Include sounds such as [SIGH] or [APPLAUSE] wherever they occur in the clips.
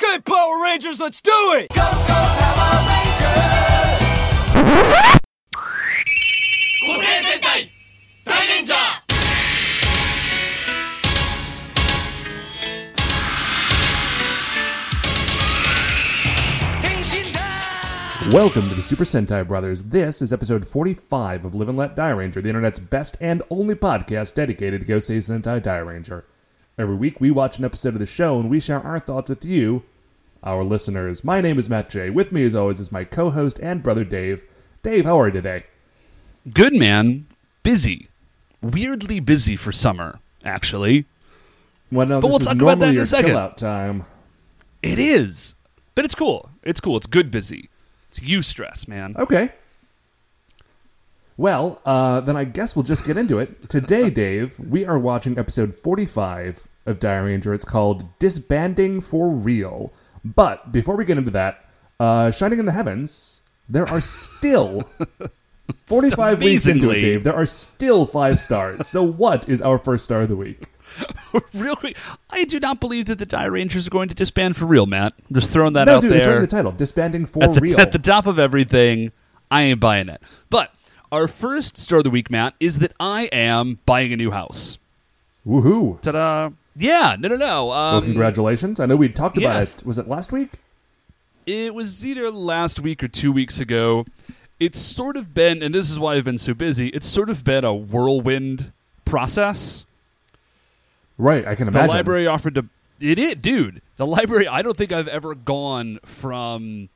Okay, Power Rangers, let's do it! Go have a ranger! Welcome to the Super Sentai Brothers. This is episode 45 of Live and Let Die Ranger, the internet's best and only podcast dedicated to Gosei Sentai Dairanger. Every week we watch an episode of the show and we share our thoughts with you, our listeners. My name is Matt J. With me, as always, is my co host and brother Dave. Dave, how are you today? Good man. Busy. Weirdly busy for summer, actually. Well, no, But we'll talk about that in a second. out time. It is. But it's cool. It's cool. It's good busy. It's you stress, man. Okay. Well, uh, then I guess we'll just get into it. Today, Dave, we are watching episode 45 of Dairanger. It's called Disbanding for Real. But before we get into that, uh, Shining in the Heavens, there are still [LAUGHS] 45 weeks into it, Dave. There are still five stars. So, what is our first star of the week? [LAUGHS] real quick, I do not believe that the Dairangers are going to disband for real, Matt. I'm just throwing that No, out dude, it's right in there. the title Disbanding for at, the, Real. at the top of everything, I ain't buying it. But our first star of the week, Matt, is that I am buying a new house. Woohoo. Ta-da! Yeah, no, no, no. Well, Um, congratulations. I know we talked about it. Was it last week? It was either last week or two weeks ago. It's sort of been, and this is why I've been so busy. It's sort of been a whirlwind process. Right, I can imagine. The library offered to. It is, dude. The library. I don't think I've ever gone from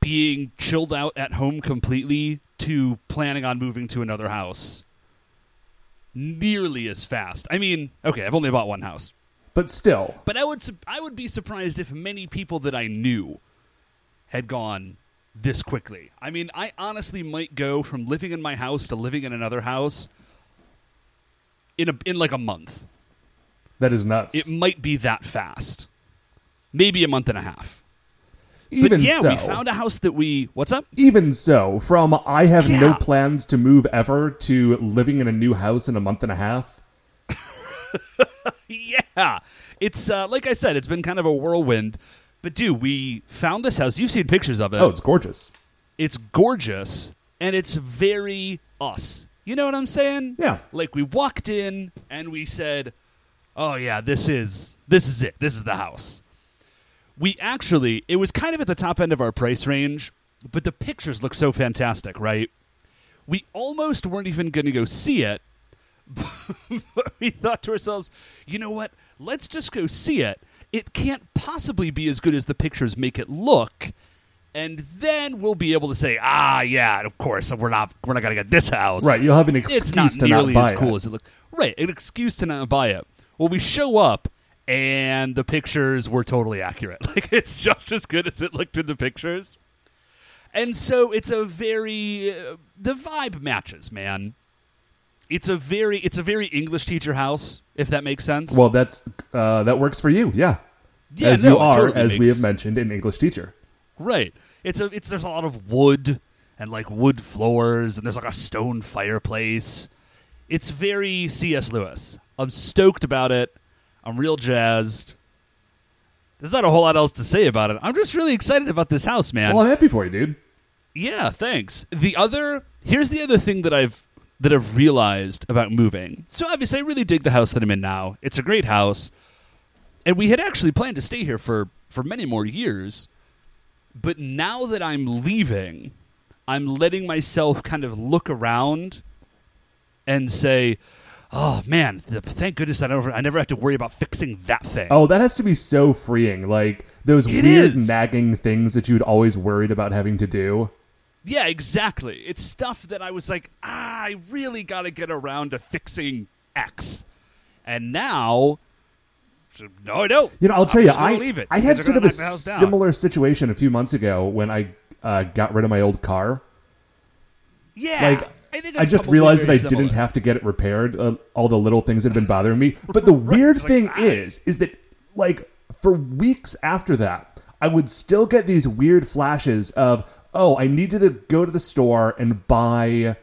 being chilled out at home completely to planning on moving to another house nearly as fast. I mean, okay, I've only bought one house, But still. but I would su- I would be surprised if many people that I knew had gone this quickly. I mean, I honestly might go from living in my house to living in another house in a in like a month. That is nuts. It might be that fast. Maybe a month and a half. Even but yeah, so, we found a house that we What's up? even so, from I have no plans to move ever to living in a new house in a month and a half. [LAUGHS] yeah. It's uh, like I said, it's been kind of a whirlwind. But dude, we found this house. You've seen pictures of it. Oh, it's gorgeous. it's gorgeous and it's very us. You know what I'm saying? Yeah. Like we walked in and we said, "Oh yeah, this is this is it. This is the house." We actually, it was kind of at the top end of our price range, but the pictures look so fantastic, right? We almost weren't even going to go see it. [LAUGHS] but we thought to ourselves, "You know what? Let's just go see it. It can't possibly be as good as the pictures make it look." and then we'll be able to say, ah, yeah, of course, we're not we're not gonna get this house. Right, you'll have an excuse It's not to nearly not buy as cool it. as it looks. Right, an excuse to not buy it. Well, we show up and the pictures were totally accurate. [LAUGHS] Like it's just as good as it looked in the pictures. And so it's a very uh, the vibe matches, man. It's a very it's a very English teacher house, if that makes sense. Well, that's uh, that works for you, yeah. yeah, as no, you are, totally as we have mentioned, an English teacher. Right. It's a it's there's a lot of wood and like wood floors and there's like a stone fireplace. It's very C.S. Lewis. I'm stoked about it. I'm real jazzed. There's not a whole lot else to say about it. I'm just really excited about this house, man. Well, I'm happy for you, dude. Yeah, thanks. The other here's the other thing that I've that I've realized about moving. So obviously I really dig the house that I'm in now. It's a great house. And we had actually planned to stay here for for many more years. But now that I'm leaving, I'm letting myself kind of look around and say, "Oh man, th- thank goodness I never I never have to worry about fixing that thing." Oh, that has to be so freeing. Like those It weird is. nagging things that you'd always worried about having to do. Yeah, exactly. It's stuff that I was like, ah, I really got to get around to fixing X. And now, no, I don't. You know, I'll I'm tell you, I, leave it. I had sort of a knock the house down. similar situation a few months ago when I uh, got rid of my old car. Yeah, Like, I, think I just realized that I didn't have to get it repaired. Uh, all the little things that had been bothering me. [LAUGHS] But the weird It's like, thing ah, is, is that like for weeks after that, I would still get these weird flashes of, oh, I need to go to the store and buy,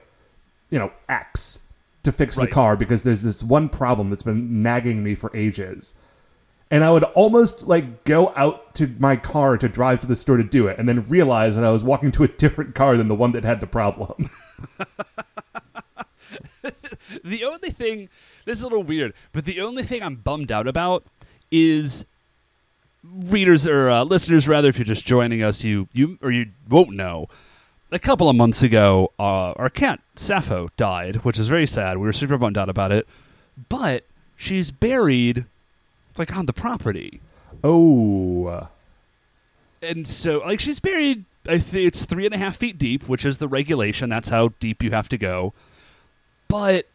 you know, X to fix the car because there's this one problem that's been nagging me for ages. And I would almost like go out to my car to drive to the store to do it, and then realize that I was walking to a [LAUGHS] different car than the one that had the problem. [LAUGHS] [LAUGHS] The only thing, this is a little weird, but the only thing I'm bummed out about is readers or uh, listeners, rather, if you're just joining us, you you or you won't know. A couple of months ago, uh, our cat Sappho died, which is very sad. We were super bummed out about it, but she's buried like on the property, oh, and so like she's buried. I think it's three and a half feet deep, which is the regulation. That's how deep you have to go. But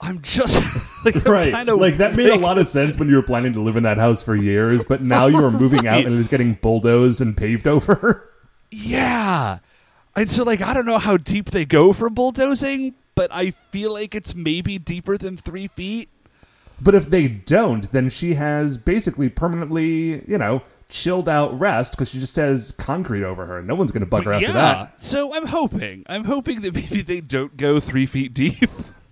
I'm just [LAUGHS] like right. like that made a lot of sense when you were planning to live in that house for years, but [LAUGHS] now you are moving out and it is getting bulldozed and paved over. Yeah. And so, like, I don't know how deep they go for bulldozing, but I feel like it's maybe deeper than three feet. But if they don't, then she has basically permanently, you know, chilled out rest because she just has concrete over her. No one's going to bug her after yeah. that. So I'm hoping. I'm hoping that maybe they don't go three feet deep.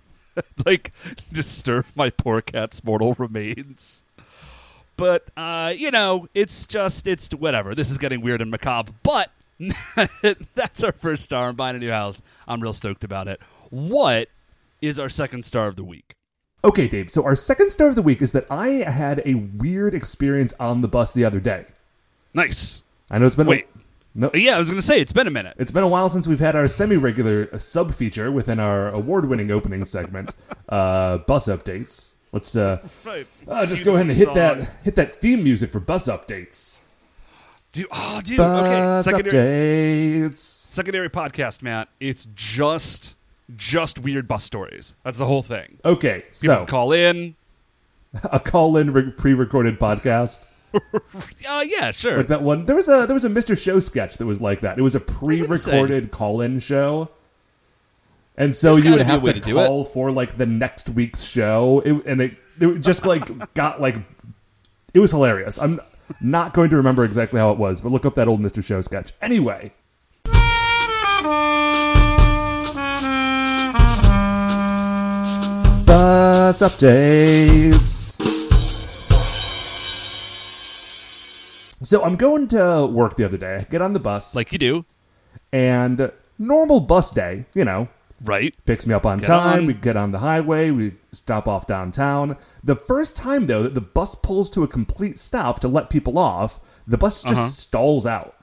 [LAUGHS] like, disturb my poor cat's mortal remains. But, uh, you know, it's just, it's whatever. This is getting weird and macabre, but [LAUGHS] that's our first star in buying a new house. I'm real stoked about it. What is our second star of the week? Okay, Dave. So our second star of the week is that I had a weird experience on the bus the other day. Nice. I know it's been Wait. A, no, Yeah, I was going to say, it's been a minute. it's been a while since we've had our semi-regular sub feature within our award-winning opening segment, [LAUGHS] uh, bus updates. Let's uh, Right. uh, just go ahead and hit that hit that theme music for bus updates. Do oh, dude. okay. Bus Secondary, updates. secondary podcast, Matt. It's just just weird bus stories. That's the whole thing. Okay, People so call in. [LAUGHS] a call-in re- pre-recorded podcast. [LAUGHS] Uh, yeah, sure. like that one. There was a there was a Mr. Show sketch that was like that. It was a pre-recorded call-in show, and so There's you would gotta be a have to, to do it. call for like the next week's show, it, and it, it just like [LAUGHS] got like it was hilarious. I'm not going to remember exactly how it was, but look up that old Mr. Show sketch. Anyway. Updates. So I'm going to work the other day. I get on the bus, like you do, and normal bus day, you know, right? picks me up on Get time. on. We get on the highway. We stop off downtown. The first time though that the bus pulls to a complete stop to let people off, the bus just Uh-huh. stalls out,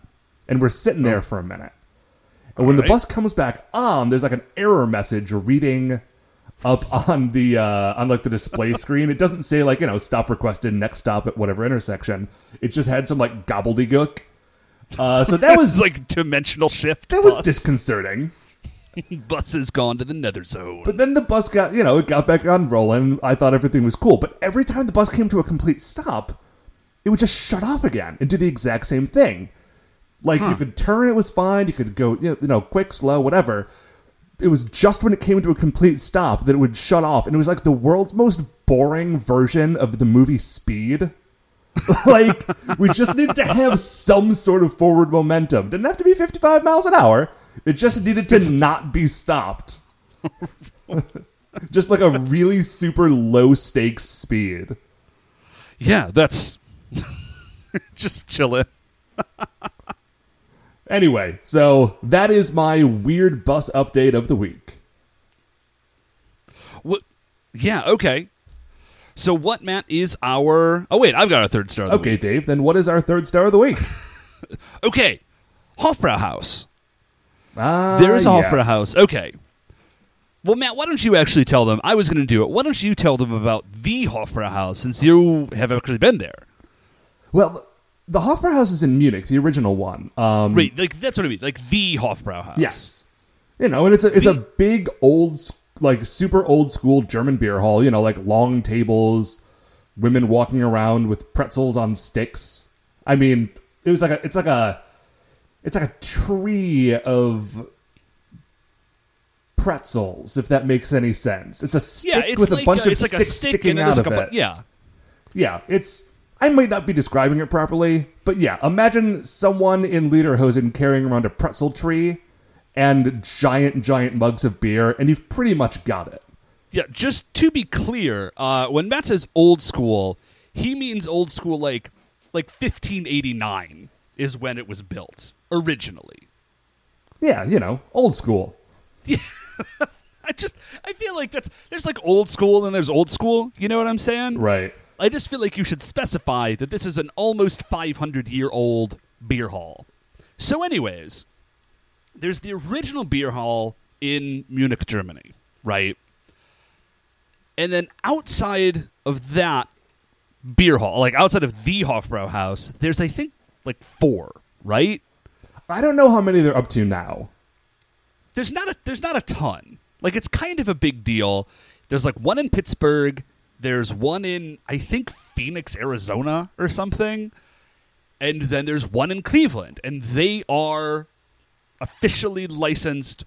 and we're sitting there for a minute. And when the bus comes back on, there's like an error message reading up [LAUGHS] on the uh, on like the display [LAUGHS] screen. It doesn't say like you know stop requested, next stop at whatever intersection. It just had some like gobbledygook. Uh, so that [LAUGHS] was like dimensional shift. that was disconcerting. bus has gone to the nether zone. But then the bus got, you know, it got back on rolling. I thought everything was cool. But every time the bus came to a complete stop, it would just shut off again and do the exact same thing. Like you could turn, it was fine. You could go, you know, quick, slow, whatever. It was just when it came to a complete stop that it would shut off, and it was like the world's most boring version of the movie Speed. [LAUGHS] like we just needed to have some sort of forward momentum. Didn't have to be 55 miles an hour. It just needed to not be stopped. [LAUGHS] just like a really super low stakes speed. yeah, that's [LAUGHS] just chilling. Anyway, so that is my weird bus update of the week. What? Yeah. Okay. So what, Matt, is our? Oh wait, I've got a third star. Of the Okay, Dave, then what is our third star of the week? week. [LAUGHS] Okay. Hofbrauhaus. Ah, There is a yes. Hofbrauhaus. Okay. Well, Matt, why don't you actually tell them? I was going to do it. Why don't you tell them about the Hofbrauhaus since you have actually been there? Well, the Hofbrauhaus is in Munich, the original one. Um, Right, like that's what I mean. Like the Hofbrauhaus. Yes. You know, and it's a it's a big old like super old school German beer hall, you know, like long tables, women walking around with pretzels on sticks. I mean, it was like a it's like a it's like a tree of pretzels, if that makes any sense. It's a stick Yeah, it's with like a bunch a, of it's like a stick sticking out there's of like a it. yeah. Yeah, it's. I might not be describing it properly, but yeah, imagine someone in Lederhosen carrying around a pretzel tree and giant, giant mugs of beer, and you've pretty much got it. Yeah, just to be clear, uh, when Matt says old school, he means old school like like 1589 is when it was built originally. Yeah, you know, old school. Yeah. [LAUGHS] I just I feel like that's there's like old school and there's old school. You know what I'm saying? Right. I just feel like you should specify that this is an almost 500 year old beer hall. So, anyways, there's the original beer hall in Munich, Germany, right? And then outside of that beer hall, like outside of the Hofbrauhaus, there's I think like four, right? I don't know how many they're up to now. there's not a there's not a ton. Like it's kind of a big deal. There's like one in Pittsburgh. There's one in I think Phoenix, Arizona, or something. And then there's one in Cleveland, and they are officially licensed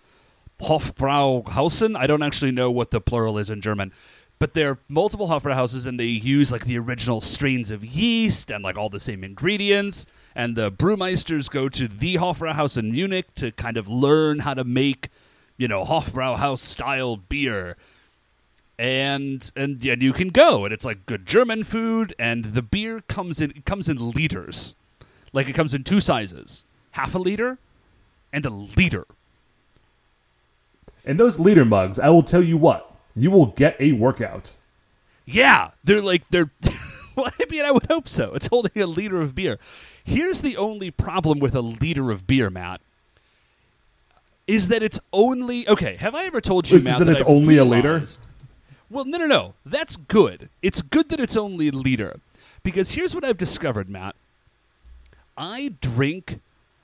Hofbrauhausen. I don't actually know what the plural is in German, but they're multiple Hofbrauhauses, and they use like the original strains of yeast and like all the same ingredients. And the brewmeisters go to the Hofbrauhaus in Munich to kind of learn how to make, you know, Hofbrauhaus style beer. And and and you can go, and it's like good German food, and the beer comes in it comes in liters, like it comes in two sizes, half a liter, and a liter. And those liter mugs, I will tell you what, you will get a workout. Yeah, they're like they're. [LAUGHS] well, I mean, I would hope so. It's holding a liter of beer. Here's the only problem with a liter of beer, Matt. Is that it's only okay? Have I ever told you, Is Matt, that it's I've only a liter? Well, no, no, no. That's good. It's good that it's only a liter, because here's what I've discovered, Matt. I drink,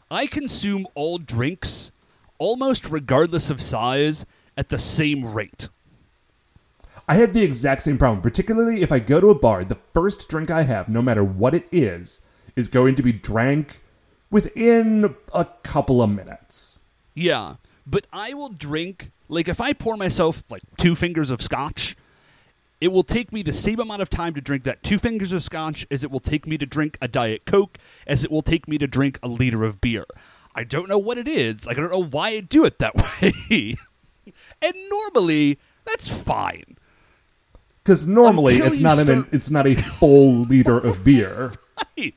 I consume all drinks, almost regardless of size, at the same rate. I have the exact same problem, particularly if I go to a bar, the first drink I have, no matter what it is, is going to be drank within a couple of minutes. Yeah, but I will drink like if I pour myself like two fingers of scotch, it will take me the same amount of time to drink that two fingers of scotch as it will take me to drink a diet coke, as it will take me to drink a liter of beer. I don't know what it is. Like I don't know why I do it that [LAUGHS] way. and normally that's fine. Because normally Until it's not an it's not a full liter of beer. [LAUGHS] Right.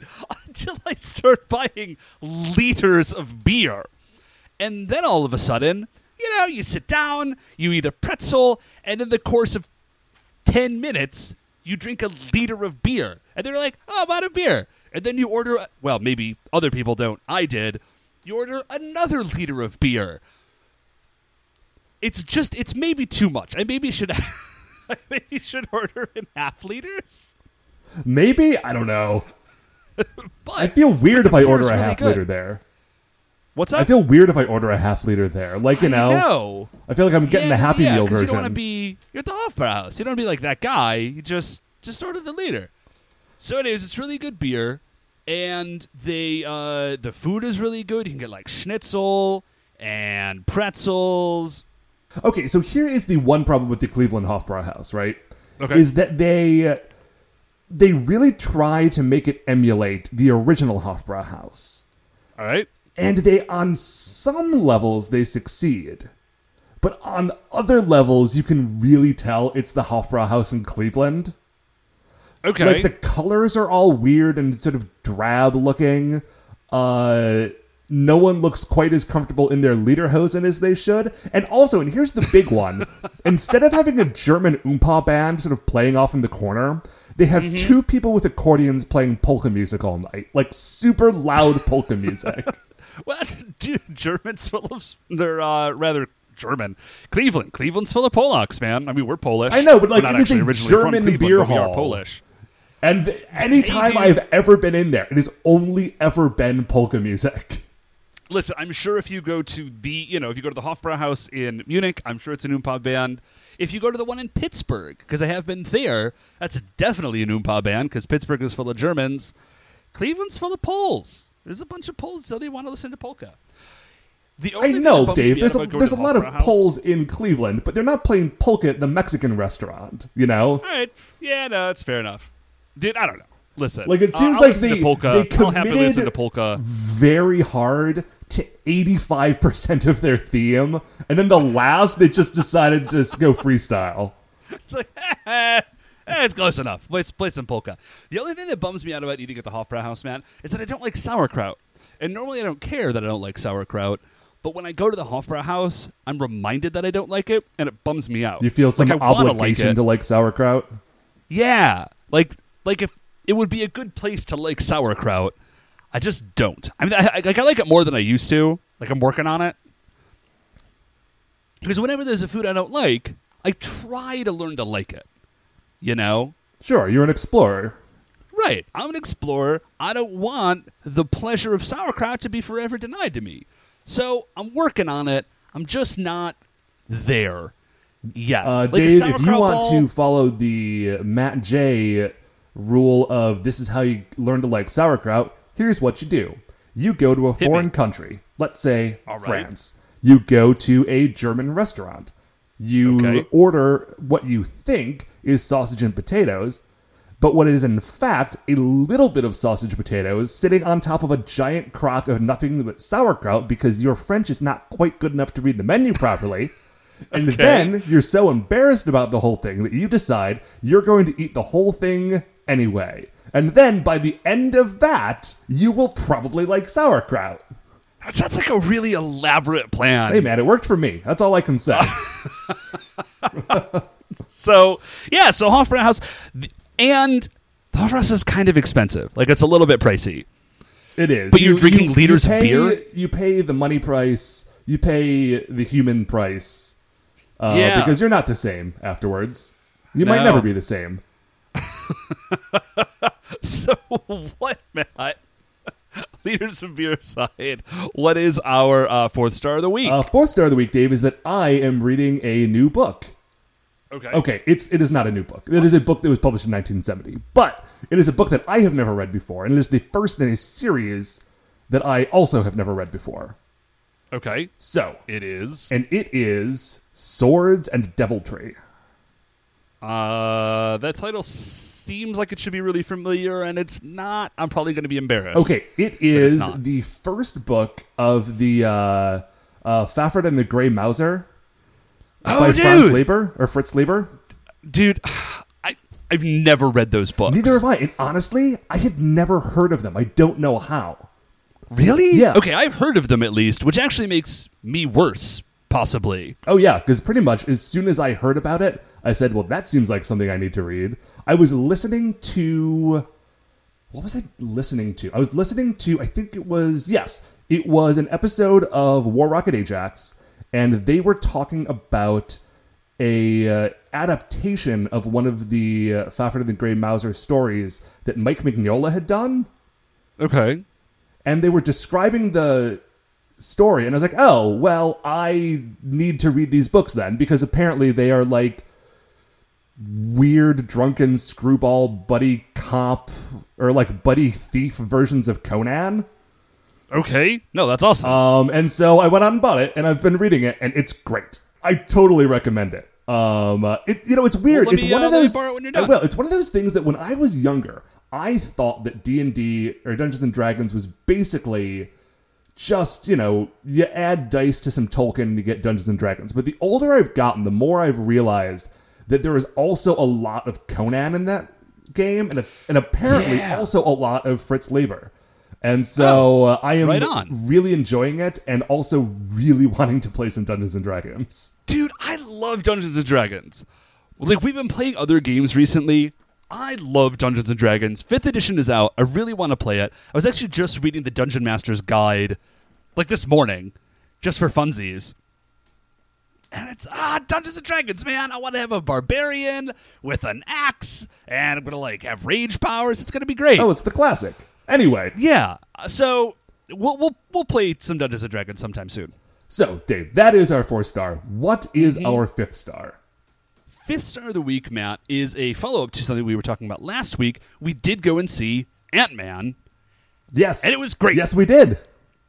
Until I start buying liters of beer. And then all of a sudden, you know, you sit down, you eat a pretzel, and in the course of 10 minutes, you drink a liter of beer. And they're like, oh, about a beer. And then you order, well, maybe other people don't. I did. You order another liter of beer. It's just, it's maybe too much. I maybe should, [LAUGHS] I maybe should order in half liters. Maybe I don't know. [LAUGHS] But I feel weird if I order a really half good. liter there. What's up? I feel weird if I order a half liter there. Like you know, I know. I feel like I'm getting yeah, the Happy yeah, Meal version. You don't want to be you're at the Hofbrauhaus. You don't want to be like that guy. You just just order the liter. So anyways, it's really good beer, and they uh, the food is really good. You can get like schnitzel and pretzels. Okay, so here is the one problem with the Cleveland Hofbrauhaus, right? Okay. Is that they they really try to make it emulate the original Hofbrauhaus. All right. And they on some levels they succeed. But on other levels you can really tell it's the Hofbrauhaus in Cleveland. Okay. Like the colors are all weird and sort of drab looking. Uh no one looks quite as comfortable in their lederhosen as they should. And also, and here's the big one: [LAUGHS] instead of having a German oompa band sort of playing off in the corner, they have Mm-hmm. two people with accordions playing polka music all night, like super loud polka music. [LAUGHS] [LAUGHS] well, dude, Germans full of they're uh, rather German. Cleveland. Cleveland's full of Polacks, man. I mean, we're Polish. I know, but, like, it is a German beer but we are hall. Polish. And anytime. I've ever been in there, it has only ever been polka music. [LAUGHS] Listen, I'm sure if you go to the, you know, if you go to the Hofbrauhaus in Munich, I'm sure it's an Oompa band. If you go to the one in Pittsburgh, because I have been there, that's definitely an Oompa band because Pittsburgh is full of Germans. Cleveland's full of Poles. There's a bunch of Poles, so they want to listen to polka. The I know, Dave. There's a there's a lot of Hofbrauhaus- Poles in Cleveland, but they're not playing polka at the Mexican restaurant. You know, All right, yeah, no, that's fair enough. Dude, I don't know. Listen, Like, it uh, seems I'll like they- polka. they I'll happily listen committed- to polka. very hard to 85% of their theme, and then the last they just decided to just go freestyle. [LAUGHS] It's like, [LAUGHS] eh, it's close enough. Let's play some polka. The only thing that bums me out about eating at the Hofbrauhaus, Matt, is that I don't like sauerkraut. And normally I don't care that I don't like sauerkraut. But when I go to the Hofbrauhaus, I'm reminded that I don't like it, and it bums me out. You feel some like, obligation like to like sauerkraut. Yeah, like like if it would be a good place to like sauerkraut, I just don't. I mean, I, I, like I like it more than I used to. Like I'm working on it because whenever there's a food I don't like, I try to learn to like it. You know, Sure, you're an explorer. right? I'm an explorer. I don't want the pleasure of sauerkraut to be forever denied to me. So I'm working on it. I'm just not there Yeah. Uh, Like Dave, if you want ball- to follow the Matt J rule of this is how you learn to like sauerkraut, here's what you do. You go to a me. foreign country, let's say right. France. You go to a German restaurant. You Okay. order what you think is sausage and potatoes, but what is in fact a little bit of sausage and potatoes sitting on top of a giant crock of nothing but sauerkraut because your French is not quite good enough to read the menu properly. [LAUGHS] And then you're so embarrassed about the whole thing that you decide you're going to eat the whole thing anyway. And then by the end of that, you will probably like sauerkraut. That sounds like a really elaborate plan. Hey man, it worked for me. That's all I can say. [LAUGHS] So yeah, so Hofbrauhaus, and the Hofbrauhaus is kind of expensive. Like it's a little bit pricey. It is. But you're drinking liters of pay, beer? You pay the money price. You pay the human price. Uh, Yeah. Because you're not the same afterwards. You might never be the same. [LAUGHS] So [LAUGHS] what, Matt? [LAUGHS] Leaders of beer aside, what is our uh, fourth star of the week? Uh, fourth star of the week, Dave, is that I am reading a new book. okay. Okay, it's it is not a new book. It is a book that was published in 1970, but it is a book that I have never read before, and it is the first in a series that I also have never read before. Okay. So, It is. and it is Swords and Deviltry. Uh, that title seems like it should be really familiar, and it's not. I'm probably going to be embarrassed. Okay, it is the first book of the uh, uh, Fafhrd and the Grey Mouser Oh, by dude. Franz Leiber or Fritz Leiber. dude, I I've never read those books. Neither have I. And honestly, I had never heard of them. I don't know how. Really? Yeah. Okay, I've heard of them at least, which actually makes me worse, possibly. Oh yeah, because pretty much as soon as I heard about it, I said, "Well, that seems like something I need to read." I was listening to what was I listening to? I was listening to I think it was yes, it was an episode of War Rocket Ajax, and they were talking about a uh, adaptation of one of the uh, Fafhrd and the Grey Mouser stories that Mike Mignola had done Okay. and they were describing the story and i was like oh well i need to read these books then because apparently they are like weird drunken screwball buddy cop or like buddy thief versions of conan Okay. No, that's awesome. um and so i went out and bought it and i've been reading it and it's great i totally recommend it um uh, it you know it's weird Well, it's me, one uh, of those borrow it I will. it's one of those things that when i was younger i thought that d&d or dungeons and dragons was basically just you know you add dice to some tolkien and you get dungeons and dragons but the older i've gotten the more i've realized that there is also a lot of conan in that game and, and apparently Yeah. also a lot of fritz leiber and so uh, i am right really enjoying it and also really [LAUGHS] wanting to play some dungeons and dragons Dude, I love Dungeons and Dragons. Like we've been playing other games recently. I love Dungeons and Dragons. Fifth edition is out. I really want to play it. I was actually just reading the Dungeon Master's Guide, like this morning, just for funsies. And it's ah Dungeons and Dragons, man. I want to have a barbarian with an axe, and I'm gonna like have rage powers. It's gonna be great. oh it's the classic anyway yeah. So we'll we'll we'll play some Dungeons and Dragons sometime soon. so dave that is our four star what is Mm-hmm. our fifth star Fifth star of the week, Matt, is a follow up to something we were talking about last week. We did go and see Ant Man. yes And it was great. yes we did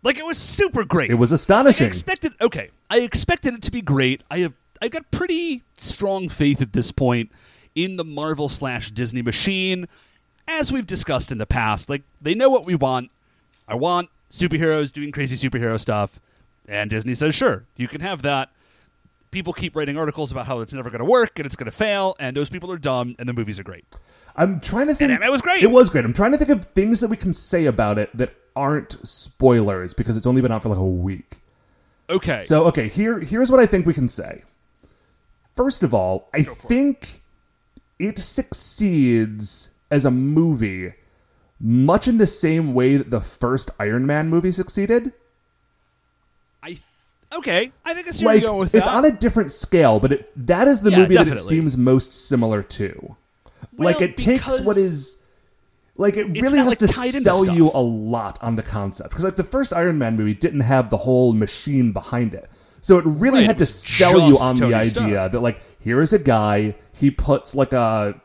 Like it was super great. it was astonishing. I astonishing expected okay. I expected it to be great. I have I got pretty strong faith at this point in the Marvel slash Disney machine. As we've discussed in the past, like they know what we want. I want superheroes doing crazy superhero stuff, and Disney says, "Sure, you can have that." people keep writing articles about how it's never going to work and it's going to fail, and those people are dumb, and the movies are great. I'm trying to think. Ant-Man was great. It was great. I'm trying to think of things that we can say about it that aren't spoilers because it's only been out for like a week. Okay. So okay, here here's what I think we can say. First of all, I think it succeeds as a movie much in the same way that the first Iron Man movie succeeded. I okay. I think I see where Like you're going with it's that. on a different scale, but it, that is the Yeah, movie that it seems most similar to. Like it takes what is like it really has like, to sell you a lot on the concept because like the first Iron Man movie didn't have the whole machine behind it. So it really Right, had to sell you on the idea Stark. that like here is a guy he puts like a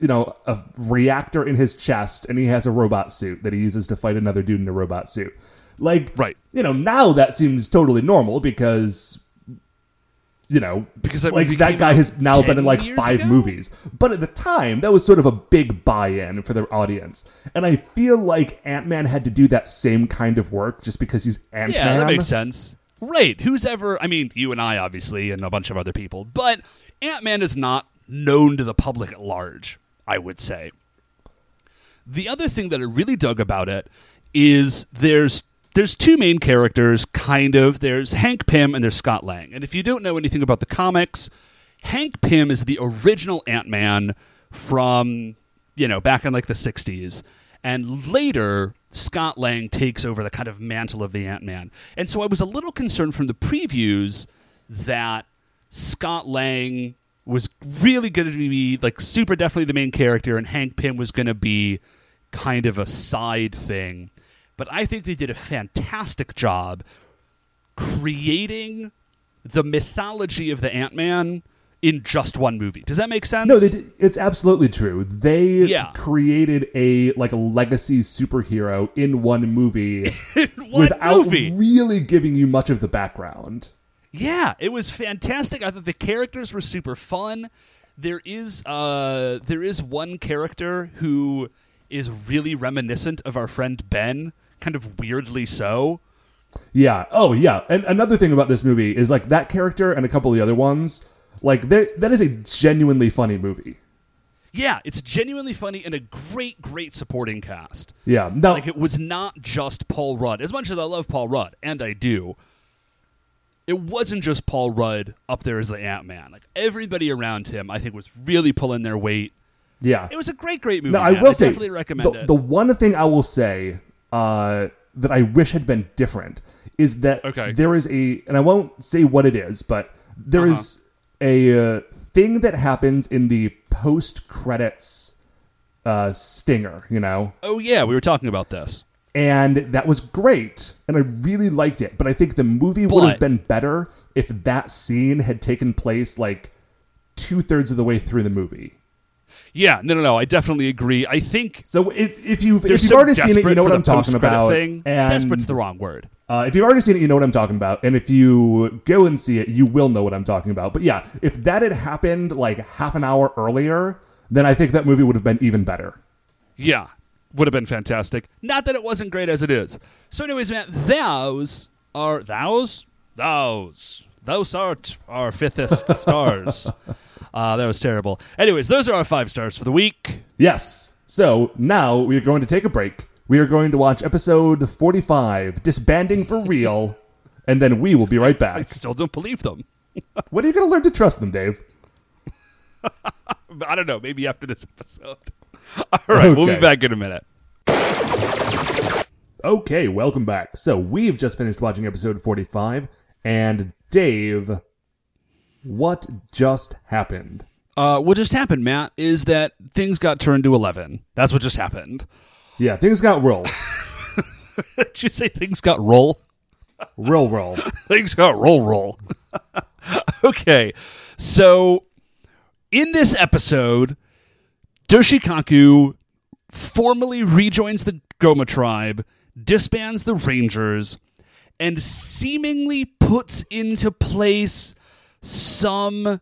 you know a reactor in his chest and he has a robot suit that he uses to fight another dude in a robot suit. Like Right. you know now that seems totally normal because you know Because that like that guy has now been in like five ago? movies but at the time that was sort of a big buy-in for their audience and i feel like ant-man had to do that same kind of work just because he's ant-man Yeah, that makes sense. Right. Who's ever, I mean, you and I, obviously, and a bunch of other people, but Ant Man is not known to the public at large, I would say. The other thing that I really dug about it is there's there's two main characters, kind of. There's Hank Pym and there's Scott Lang. And if you don't know anything about the comics, Hank Pym is the original Ant Man from, you know, back in like the 60s. And later, Scott Lang takes over the kind of mantle of the Ant Man. And so I was a little concerned from the previews that Scott Lang was really going to be like super definitely the main character, and Hank Pym was going to be kind of a side thing. But I think they did a fantastic job creating the mythology of the Ant Man in just one movie. Does that make sense? no they did, it's absolutely true they Yeah. created a like a legacy superhero in one movie [LAUGHS] one without movie. really giving you much of the background Yeah, it was fantastic. I thought the characters were super fun. There is uh there is one character who is really reminiscent of our friend Ben, kind of weirdly so. Yeah. Oh, yeah. And another thing about this movie is like that character and a couple of the other ones. Like that is a genuinely funny movie. Yeah, it's genuinely funny and a great, great supporting cast. Yeah. Now, Like it was not just Paul Rudd. As much as I love Paul Rudd, and I do, it wasn't just Paul Rudd up there as the Ant Man. Like everybody around him, I think was really pulling their weight. yeah. It was a great, great movie. I man. will say definitely recommend the, it. the one thing I will say uh, that I wish had been different is that Okay. there is a, and I won't say what it is, but there Uh-huh. is a uh, thing that happens in the post credits uh, stinger. You know, oh yeah, we were talking about this. and that was great and i really liked it but i think the movie would have been better if that scene had taken place like two-thirds of the way through the movie Yeah, no, no, no. I definitely agree. I think so if, if you've, if you've already seen it you know what i'm talking about Thing. and Desperate's the wrong word. uh, if you've already seen it you know what i'm talking about and if you go and see it you will know what i'm talking about but yeah if that had happened like half an hour earlier then i think that movie would have been even better Yeah, would have been fantastic. Not that it wasn't great as it is. So, anyways, man, those are those those those are t- our fifthest [LAUGHS] stars. Uh, that was terrible. Anyways, those are our five stars for the week. Yes. So now we are going to take a break. We are going to watch episode 45, Disbanding for Real, [LAUGHS] and then we will be right back. I still don't believe them. [LAUGHS] When are you going to learn to trust them, Dave? [LAUGHS] I don't know. Maybe after this episode. All right, we'll be back in a minute. Okay, welcome back. So we've just finished watching episode 45, and Dave, what just happened? Uh, what just happened, Matt, is that things got turned to 11. That's what just happened. Yeah, things got roll. [LAUGHS] Did you say things got roll? roll, roll. [LAUGHS] things got roll roll. [LAUGHS] okay, so in this episode, Doshikaku formally rejoins the Goma tribe, disbands the Rangers, and seemingly puts into place some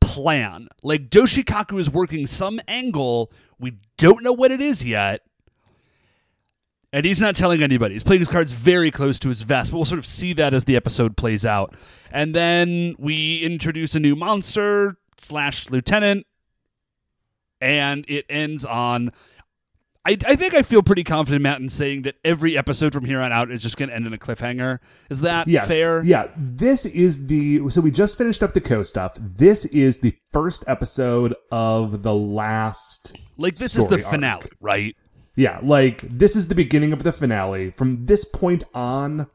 plan. Like Doshikaku is working some angle. We don't know what it is yet. And he's not telling anybody. He's playing his cards very close to his vest, but we'll sort of see that as the episode plays out. And then we introduce a new monster slash lieutenant, and it ends on. I, I think I feel pretty confident, Matt, in saying that every episode from here on out is just going to end in a cliffhanger. Is that Yes. fair? Yeah. This is the so we just finished up the Kou stuff. This is the first episode of the last Like this is the arc. finale, right? Yeah, like this is the beginning of the finale. From this point on,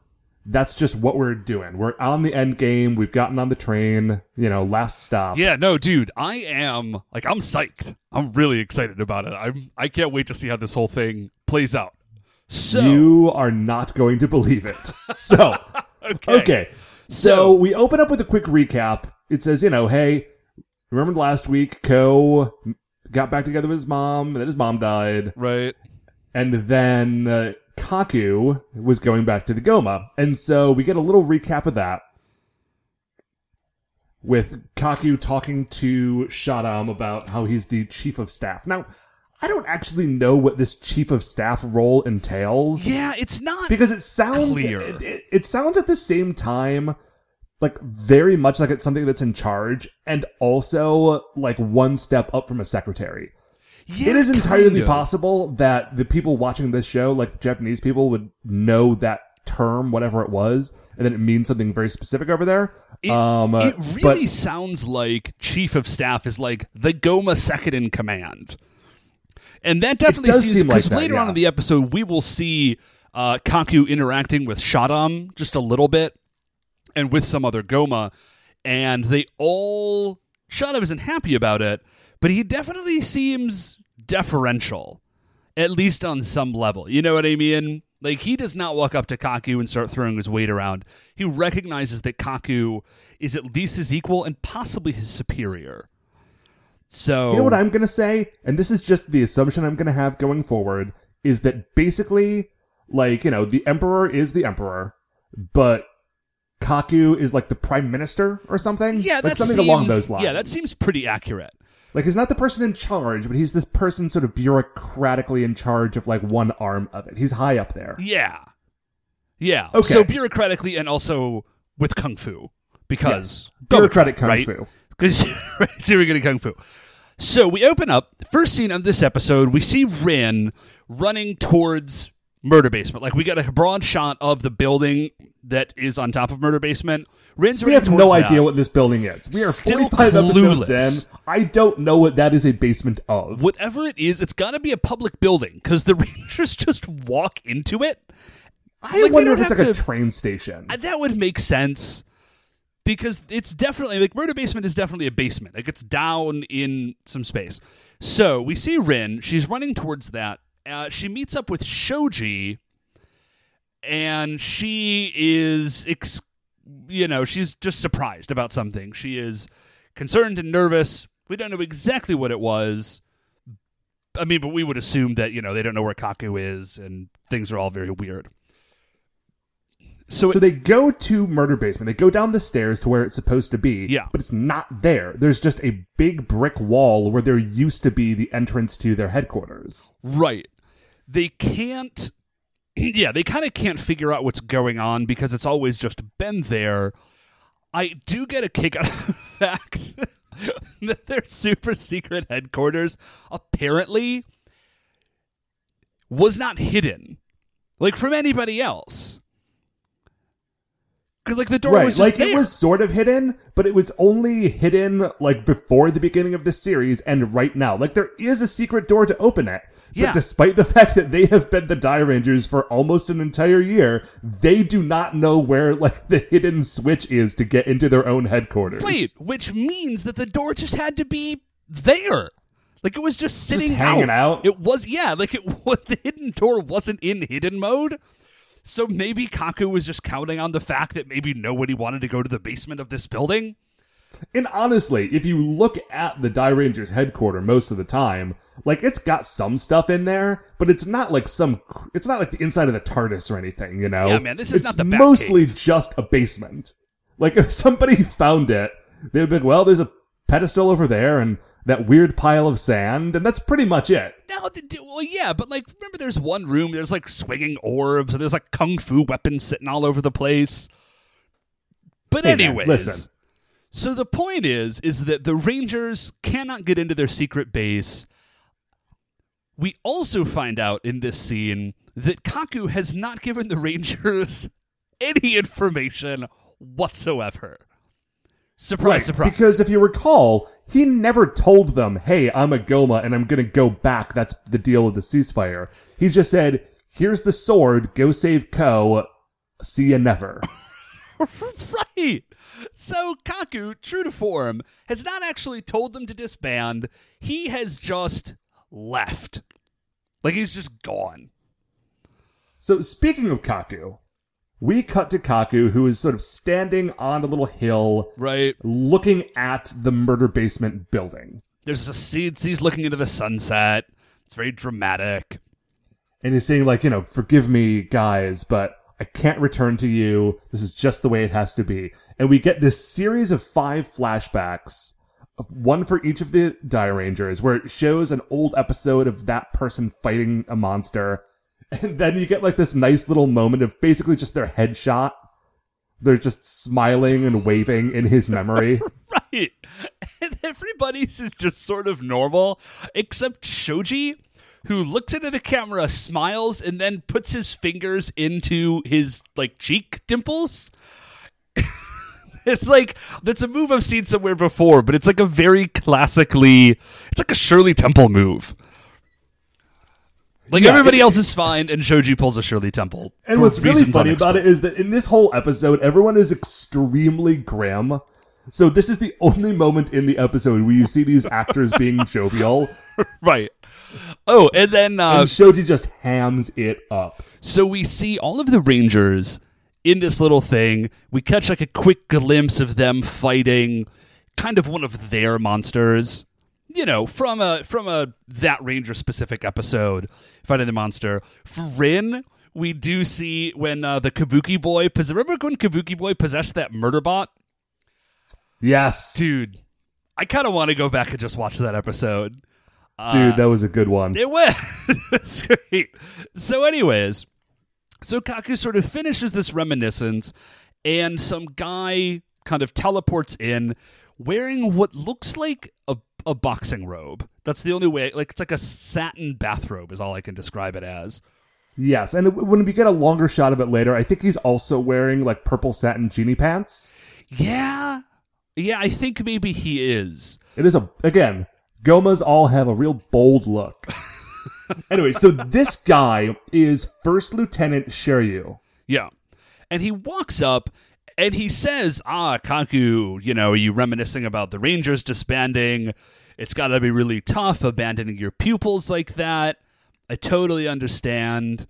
that's just what we're doing. We're on the end game. We've gotten on the train, you know, last stop. Yeah, no, dude, I am like I'm psyched. I'm really excited about it. I'm I can't wait to see how this whole thing plays out. So You are not going to believe it. [LAUGHS] So, okay, okay. So, So- we open up with a quick recap. It says, you know, hey, remember last week, Kou got back together with his mom, and then his mom died. right? and then uh, Kaku was going back to the Goma, and so we get a little recap of that with Kaku talking to Shadam about how he's the chief of staff. Now, I don't actually know what this chief of staff role entails Yeah, it's not because it sounds Clear. It, it, it sounds at the same time like very much like it's something that's in charge and also like one step up from a secretary Yeah, it is entirely kind of. possible that the people watching this show, like the Japanese people, would know that term, whatever it was, and then it means something very specific over there. It, um, it really sounds like chief of staff is like the Goma second in command, and that definitely seems seem like because that, later on in the episode we will see uh, Kaku interacting with Shadam just a little bit, and with some other Goma, and they all Shadam isn't happy about it, but he definitely seems deferential, at least on some level. You know what I mean? Like he does not walk up to Kaku and start throwing his weight around. He recognizes that Kaku is at least his equal and possibly his superior. So you know what I'm going to say, and this is just the assumption I'm going to have going forward, is that basically, like you know, the emperor is the emperor, but Kaku is like the prime minister or something. yeah, like something seems, along those lines. Yeah, that seems pretty accurate. Like he's not the person in charge, but he's this person sort of bureaucratically in charge of like one arm of it. He's high up there. Yeah, yeah. Okay. So bureaucratically and also with kung fu because Bureaucratic kung right? fu. [LAUGHS] Because see, we're getting kung fu. So we open up first scene of this episode. We see Rin running towards murder basement. Like we got a broad shot of the building that is on top of murder basement. Rin's We have no idea what this building is. We are Still 45 episodes clueless. in. I don't know what that is a basement of. Whatever it is, it's got to be a public building because the [LAUGHS] Rangers just walk into it. I like, wonder if it's like have a train station. That would make sense because it's definitely like murder basement is definitely a basement. Like it's down in some space. So we see Rin. She's running towards that. Uh, she meets up with Shoji, and she is, ex- you know, she's just surprised about something. She is concerned and nervous. We don't know exactly what it was. I mean, but we would assume that you know they don't know where Kaku is, and things are all very weird. So, so they go to murder basement. They go down the stairs to where it's supposed to be. Yeah. But it's not there. There's just a big brick wall where there used to be the entrance to their headquarters. Right. They can't. [CLEARS THROAT] Yeah, they kind of can't figure out what's going on because it's always just been there. I do get a kick out of [LAUGHS] the fact [LAUGHS] that their super secret headquarters apparently was not hidden, like from anybody else. Like the door right. was just like there. it was sort of hidden, but it was only hidden like before the beginning of the series and right now. Like there is a secret door to open it. Yeah. But despite the [LAUGHS] fact that they have been the Dairangers for almost an entire year, they do not know where like the hidden switch is to get into their own headquarters. Wait, which means that the door just had to be there. Like it was just sitting hanging out? It was yeah, like it [LAUGHS] was the hidden door wasn't in hidden mode. So maybe Kaku was just counting on the fact that maybe nobody wanted to go to the basement of this building. And honestly, if you look at the Dairangers headquarters most of the time, like it's got some stuff in there, but it's not like some it's not like the inside of the TARDIS or anything, you know. Yeah, man, this is it's not the mostly just a basement. Like if somebody [LAUGHS] found it, they'd be like, "Well, there's a pedestal over there and that weird pile of sand, and that's pretty much it. Now, well, yeah, but like, remember, there's one room. There's like swinging orbs, and there's like kung fu weapons sitting all over the place. But Hey, man, anyways, listen. So the point is, is that the Rangers cannot get into their secret base. We also find out in this scene that Kaku has not given the Rangers [LAUGHS] any information whatsoever. Surprise, surprise. Because if you recall, he never told them, hey, I'm a Goma and I'm going to go back. That's the deal with the ceasefire. He just said, here's the sword, go save Kou, see you never. [LAUGHS] right. So Kaku, true to form, has not actually told them to disband. He has just left. Like he's just gone. So speaking of Kaku, we cut to Kaku, who is sort of standing on a little hill, Right. looking at the murder basement building. There's a scene he's looking into the sunset. It's very dramatic. And he's saying, like, you know, forgive me, guys, but I can't return to you. This is just the way it has to be. And we get this series of five flashbacks, one for each of the Dairangers, where it shows an old episode of that person fighting a monster. And [LAUGHS] then you get like this nice little moment of basically just their headshot. They're just smiling and waving in his memory. [LAUGHS] Right. And everybody's is just sort of normal, except Shoji, who looks into the camera, smiles, and then puts his fingers into his like cheek dimples. [LAUGHS] it's like that's a move I've seen somewhere before, but it's like a very classically it's like a Shirley Temple move. Like Yeah, everybody it- else is fine, and Shoji pulls a Shirley Temple. And what's really funny about it is that in this whole episode, everyone is extremely grim. So this is the only moment in the episode where you see these [LAUGHS] actors being jovial, right? Oh, and then uh, and Shoji just hams it up. So we see all of the Rangers in this little thing. We catch like a quick glimpse of them fighting kind of one of their monsters. You know, from a from a that Ranger specific episode, fighting the monster. For Rin, we do see when uh, the Kabuki boy. Pos- remember when Kabuki boy possessed that murder bot? Yes, Dude, I kind of want to go back and just watch that episode. dude, that was a good one. It [LAUGHS] was. it's great. So, anyways, so Kaku sort of finishes this reminiscence, and some guy kind of teleports in wearing what looks like a boxing robe. That's the only way. Like, it's like a satin bathrobe, is all I can describe it as. Yes, and when we get a longer shot of it later, I think he's also wearing like purple satin genie pants. Yeah. Yeah, I think maybe he is. It is a again, Gomas all have a real bold look. [LAUGHS] anyway, so this guy is First Lieutenant Shiryu. Yeah. And he walks up and he says, Ah, Kaku, you know, are you reminiscing about the Rangers disbanding? It's got to be really tough abandoning your pupils like that. I totally understand.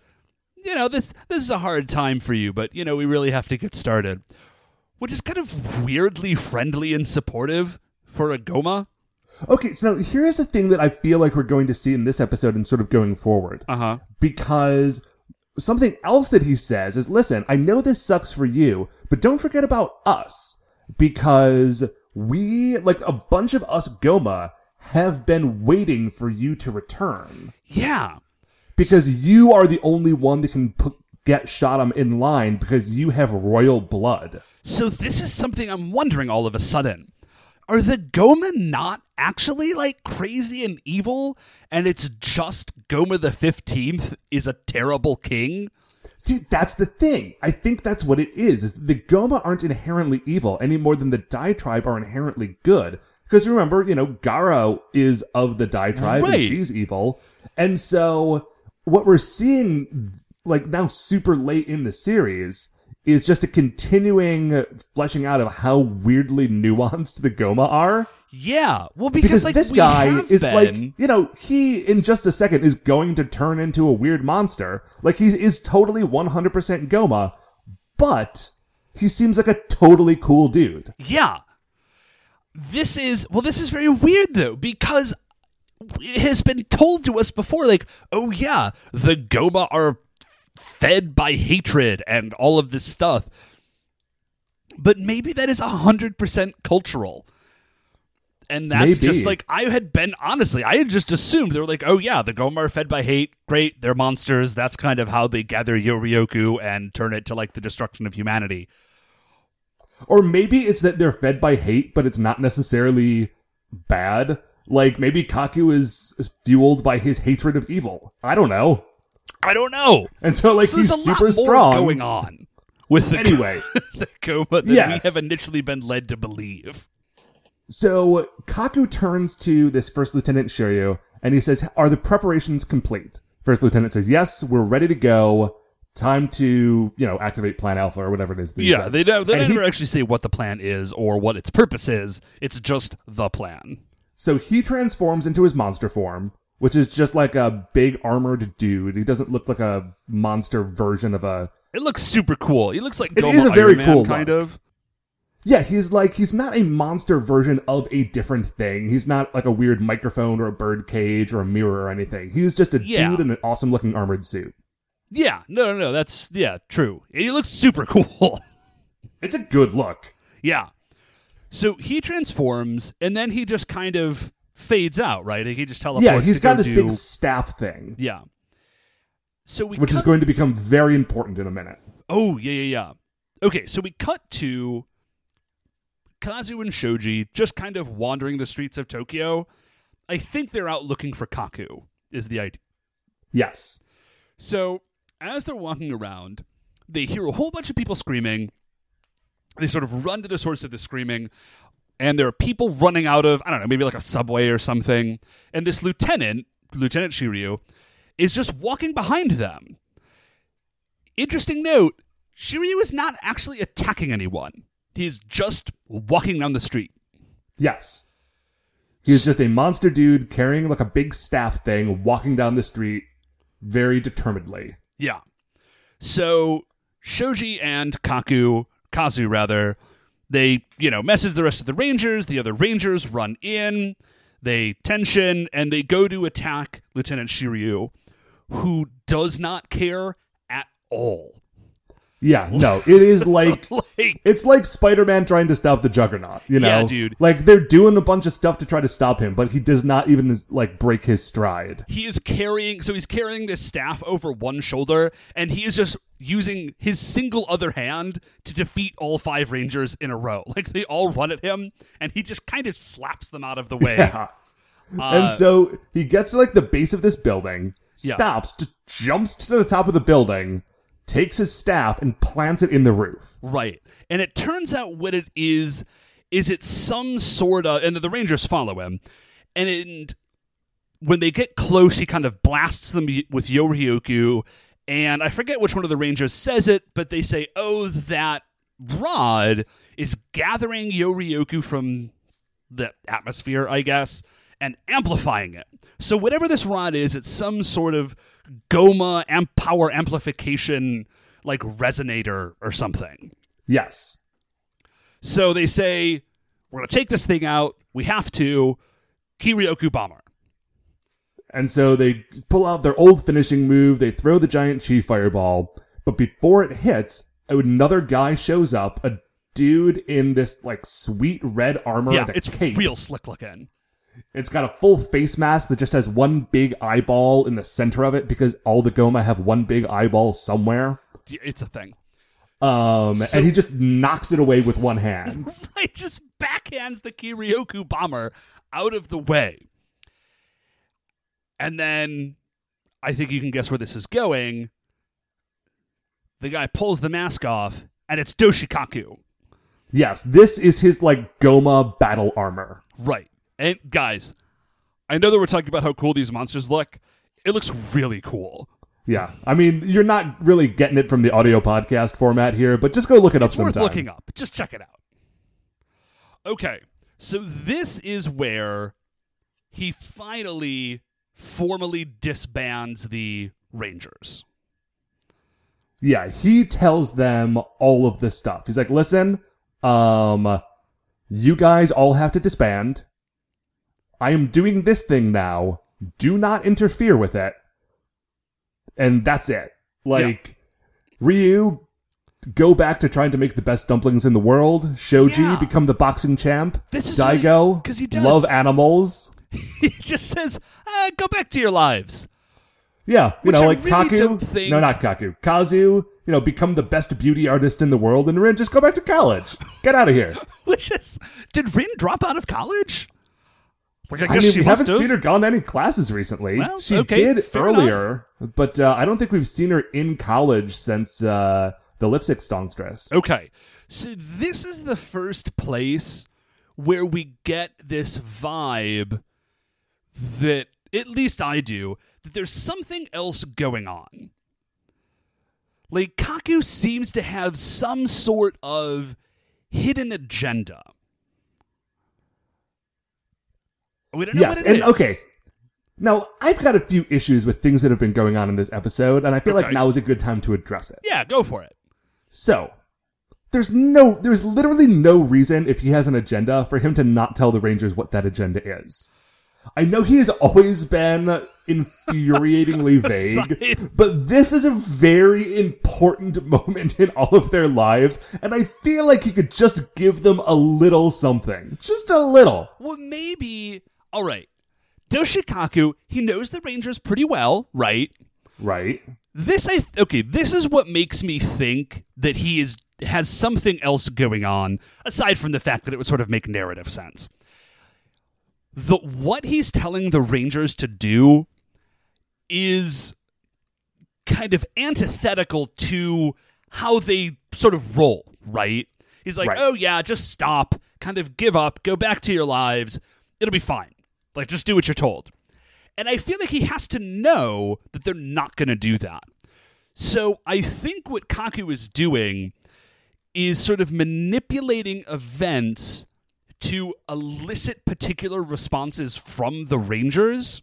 You know, this this is a hard time for you, but you know, we really have to get started. Which is kind of weirdly friendly and supportive for a Goma. Okay, so now here's the thing that I feel like we're going to see in this episode and sort of going forward. Uh-huh. Because something else that he says is listen, I know this sucks for you, but don't forget about us. Because we, like a bunch of us Goma, have been waiting for you to return. Yeah. Because you are the only one that can put, get Shadam in line because you have royal blood. So this is something I'm wondering all of a sudden. Are the Goma not actually like crazy and evil and it's just Goma the 15th is a terrible king? See, that's the thing. I think that's what it is. Is the Goma aren't inherently evil any more than the Dai tribe are inherently good. Because remember, you know, Garo is of the Dai tribe Right. and she's evil. And so what we're seeing like now super late in the series is just a continuing fleshing out of how weirdly nuanced the Goma are. Yeah. Well, because, Because like, this guy is been- like, you know, he in just a second is going to turn into a weird monster. Like he is totally 100% Goma, but he seems like a totally cool dude. Yeah. This is well this is very weird though because it has been told to us before like oh yeah the Goma are fed by hatred and all of this stuff. But maybe that is 100% cultural. And that's Maybe. just like I had been honestly, I had just assumed they were like, oh yeah, the Goma are fed by hate. Great, they're monsters. That's kind of how they gather Yorioku and turn it to like the destruction of humanity. Or maybe it's that they're fed by hate, but it's not necessarily bad. Like maybe Kaku is, is fueled by his hatred of evil. I don't know. I don't know. And so like So he's there's a super strong. going on with the Anyway, [LAUGHS] [LAUGHS] the Goma than Yes. we have initially been led to believe. so Kaku turns to this first lieutenant Shiryu and he says, "Are the preparations complete?" First lieutenant says, "Yes, we're ready to go. Time to you know activate Plan Alpha or whatever it is." Yeah, says." they don't, they he- never actually say what the plan is or what its purpose is. It's just the plan. So he transforms into his monster form, which is just like a big armored dude. He doesn't look like a monster version of a. It looks super cool. He looks like It Goma is a very Man, cool kind look. of. Yeah, he's like he's not a monster version of a different thing. He's not like a weird microphone or a bird cage or a mirror or anything. He's just a Yeah. dude in an awesome looking armored suit. Yeah, no, no, no. That's yeah, true. He looks super [LAUGHS] cool. It's a good look. yeah. So he transforms, and then he just kind of fades out, right? He just teleports. yeah, he's got go this do- big staff thing, Yeah. So we which is going to become very important in a minute. Oh, yeah, yeah, yeah. Okay, so we cut to Kazu and Shoji just kind of wandering the streets of Tokyo. I think they're out looking for Kaku, is the idea. Yes. So, as they're walking around, they hear a whole bunch of people screaming. They sort of run to the source of the screaming, and there are people running out of, I don't know, maybe like a subway or something. And this lieutenant, Lieutenant Shiryu, is just walking behind them. Interesting note Shiryu is not actually attacking anyone, he's just walking down the street. Yes. He's just a monster dude carrying like a big staff thing, walking down the street very determinedly. Yeah. So Shoji and Kaku, Kazu rather, they, you know, message the rest of the Rangers. The other Rangers run in, they tension, and they go to attack Lieutenant Shiryu, who does not care at all. Yeah, no, it is [LAUGHS] like Like, it's like Spider-Man trying to stop the Juggernaut. You know, Yeah, dude. Like they're doing a bunch of stuff to try to stop him, but he does not even like break his stride. he is carrying, so he's carrying this staff over one shoulder, and he is just using his single other hand to defeat all five Rangers in a row. [LAUGHS] Like they all run at him, and he just kind of slaps them out of the way. Yeah. Uh, and so he gets to like the base of this building, Yeah. stops, jumps to the top of the building, takes his staff and plants it in the roof. Right. And it turns out what it is is it some sort of and the Rangers follow him. And it, when they get close, he kind of blasts them with Yorioku. And I forget which one of the Rangers says it, but they say, Oh, that rod is gathering Yorioku from the atmosphere, I guess, and amplifying it. So whatever this rod is, it's some sort of Goma amp power amplification like resonator or something. Yes. So they say, We're gonna take this thing out. We have to. Kiryoku bomber. And so they pull out their old finishing move, they throw the giant chi fireball, but before it hits, another guy shows up, a dude in this like sweet red armor yeah, it's cape. real slick looking. It's got a full face mask that just has one big eyeball in the center of it because all the Goma have one big eyeball somewhere. It's a thing. Um, So- and he just knocks it away with one hand. [LAUGHS] He just backhands the Kiryoku bomber out of the way. And then I think you can guess where this is going. The guy pulls the mask off, and it's Doshikaku. yes, this is his like Goma battle armor. Right. And guys, I know that we're talking about how cool these monsters look. It looks really cool. Yeah, I mean, you're not really getting it from the audio podcast format here, but just go look it up It's worth looking up. Just check it out. Okay. So this is where he finally formally disbands the Rangers. Yeah, he tells them all of this stuff. He's like, "Listen, um, you guys all have to disband. I am doing this thing now. Do not interfere with it." And that's it. Like Ryu go back to trying to make the best dumplings in the world. Shoji Yeah. become the boxing champ. This is what he- he does. love animals. [LAUGHS] he just says, uh, "Go back to your lives." Yeah, you Which know, I like really Kaku. No, not Kaku. Kazu. You know, become the best beauty artist in the world, and Rin just go back to college. Get out of here. [LAUGHS] Which is, did Rin drop out of college? Like I I guess mean, she we haven't have. seen her gone to any classes recently. Well, she okay, did earlier, but uh, I don't think we've seen her in college since uh, the lipstick songstress. Okay. So this is the first place where we get this vibe that at least I do that there's something else going on. Like Kaku seems to have some sort of hidden agenda. We don't know yes, what it and is. okay. Now, I've got a few issues with things that have been going on in this episode, and I feel like now is a good time to address it. Yeah, go for it. So, there's no, there's literally no reason if he has an agenda for him to not tell the Rangers what that agenda is. I know he has always been infuriatingly [LAUGHS] vague, but this is a very important moment in all of their lives, and I feel like he could just give them a little something. Just a little. Well, maybe. All right. Doshikaku, he knows the Rangers pretty well, right? Right? This I okay, this is what makes me think that he is has something else going on aside from the fact that it would sort of make narrative sense. The what he's telling the Rangers to do is kind of antithetical to how they sort of roll, right? He's like, Right. "Oh yeah, just stop, kind of give up, go back to your lives. It'll be fine. Like just do what you're told." And I feel like he has to know that they're not going to do that. So I think what Kaku is doing is sort of manipulating events to elicit particular responses from the Rangers.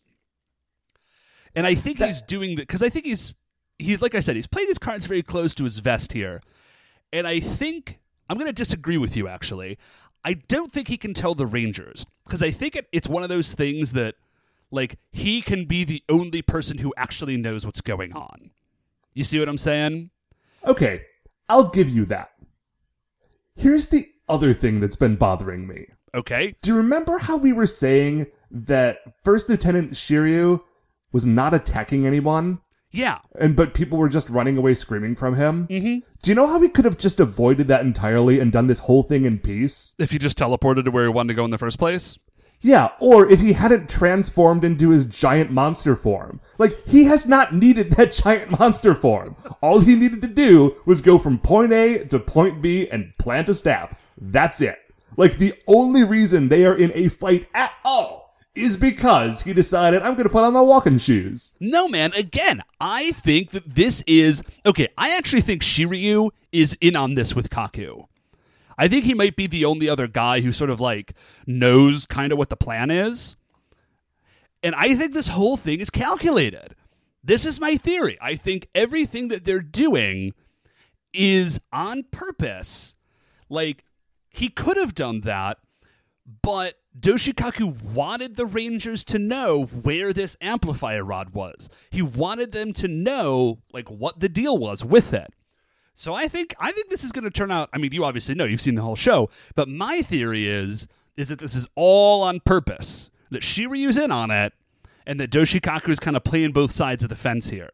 And I think he's doing that because I think he's he's like I said, he's playing his cards very close to his vest here. And I think I'm going to disagree with you actually. I don't think he can tell the Rangers because I think it, it's one of those things that like he can be the only person who actually knows what's going on. You see what I'm saying? Okay, I'll give you that. Here's the other thing that's been bothering me. Okay. Do you remember how we were saying that First Lieutenant Shiryu was not attacking anyone, Yeah. and but people were just running away screaming from him? Mm-hmm. Do you know how he could have just avoided that entirely and done this whole thing in peace? If he just teleported to where he wanted to go in the first place. Yeah, or if he hadn't transformed into his giant monster form. Like, he has not needed that [LAUGHS] giant monster form. All he needed to do was go from point A to point B and plant a staff. That's it. Like, the only reason they are in a fight at all is because he decided, I'm gonna put on my walking shoes. No, man. Again, I think that this is okay. I actually think Shiryu is in on this with Kaku. I think he might be the only other guy who sort of like knows kind of what the plan is. And I think this whole thing is calculated. This is my theory. I think everything that they're doing is on purpose. Like, he could have done that, but Doshikaku wanted the Rangers to know where this amplifier rod was. He wanted them to know like what the deal was with it. So I think I think this is going to turn out. I mean, you obviously know you've seen the whole show, but my theory is is that this is all on purpose. That Shiryu's in on it, and that Doshikaku is kind of playing both sides of the fence here.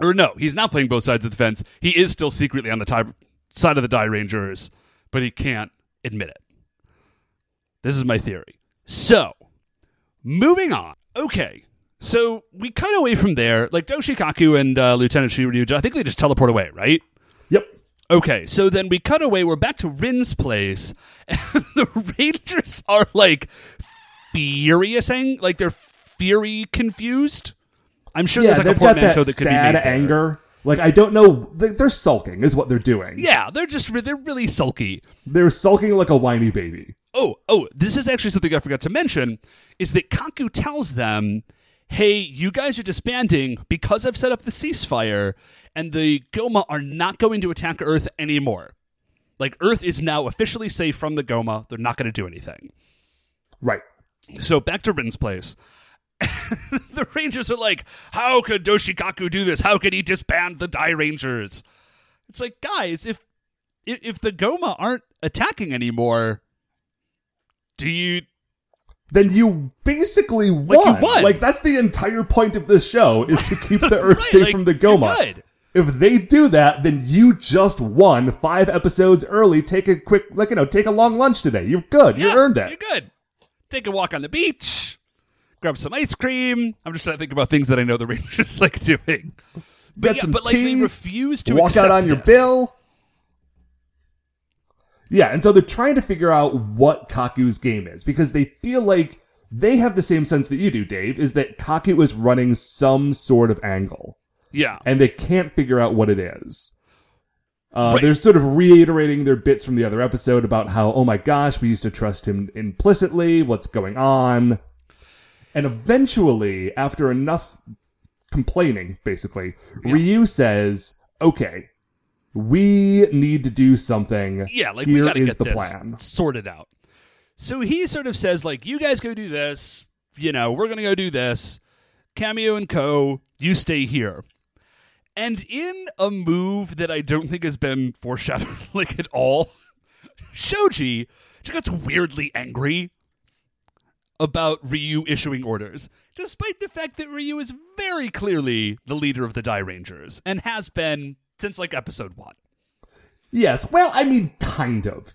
Or no, he's not playing both sides of the fence. He is still secretly on the tie, side of the Dairangers, but he can't admit it. This is my theory. So, moving on. Okay, so we cut away from there. Like Doshikaku and uh, Lieutenant Shiryu, I think they just teleport away, right? Yep. Okay, so then we cut away. We're back to Rin's place, [LAUGHS] and the Rangers are like furious, furiousing, like they're fury confused. I'm sure Yeah, there's like a portmanteau that that, could be sad made there. anger. Like, I don't know. they- They're sulking, is what they're doing. Yeah, they're just they're really sulky. They're sulking like a whiny baby. Oh, oh, this is actually something I forgot to mention is that Kaku tells them, "Hey, you guys are disbanding because I've set up the ceasefire and the Goma are not going to attack Earth anymore. Like Earth is now officially safe from the Goma. They're not going to do anything." Right. So back to Rin's place. [LAUGHS] the Rangers are like, "How could Doshikaku do this? How could he disband the Dairangers?" It's like, guys, if if, if the Goma aren't attacking anymore, do you then you basically won. you won. Like that's the entire point of this show is to keep the [LAUGHS] Earth Right, safe like, from the Goma. If they do that, then you just won five episodes early. Take a quick, like you know, take a long lunch today. You're good. You earned it. You're good. Take a walk on the beach, grab some ice cream. I'm just trying to think about things that I know the [LAUGHS] Rangers like doing. But Get yeah, some but like they tea, refuse to Walk out on your bill. Yeah, and so they're trying to figure out what Kaku's game is because they feel like they have the same sense that you do, Dave, is that Kaku is running some sort of angle. Yeah. and they can't figure out what it is. Uh, Right. They're sort of reiterating their bits from the other episode about how, oh my gosh, we used to trust him implicitly. What's going on? And eventually, after enough complaining, basically, Ryu says, okay, we need to do something. Yeah, like Here we gotta is get the this plan. sorted out. So he sort of says, like, you guys go do this. You know, we're gonna go do this. Cameo and Co. You stay here. And in a move that I don't think has been foreshadowed [LAUGHS] like at all, [LAUGHS] Shoji just gets weirdly angry about Ryu issuing orders, despite the fact that Ryu is very clearly the leader of the Dairangers and has been since like episode one. Yes, well, I mean, kind of.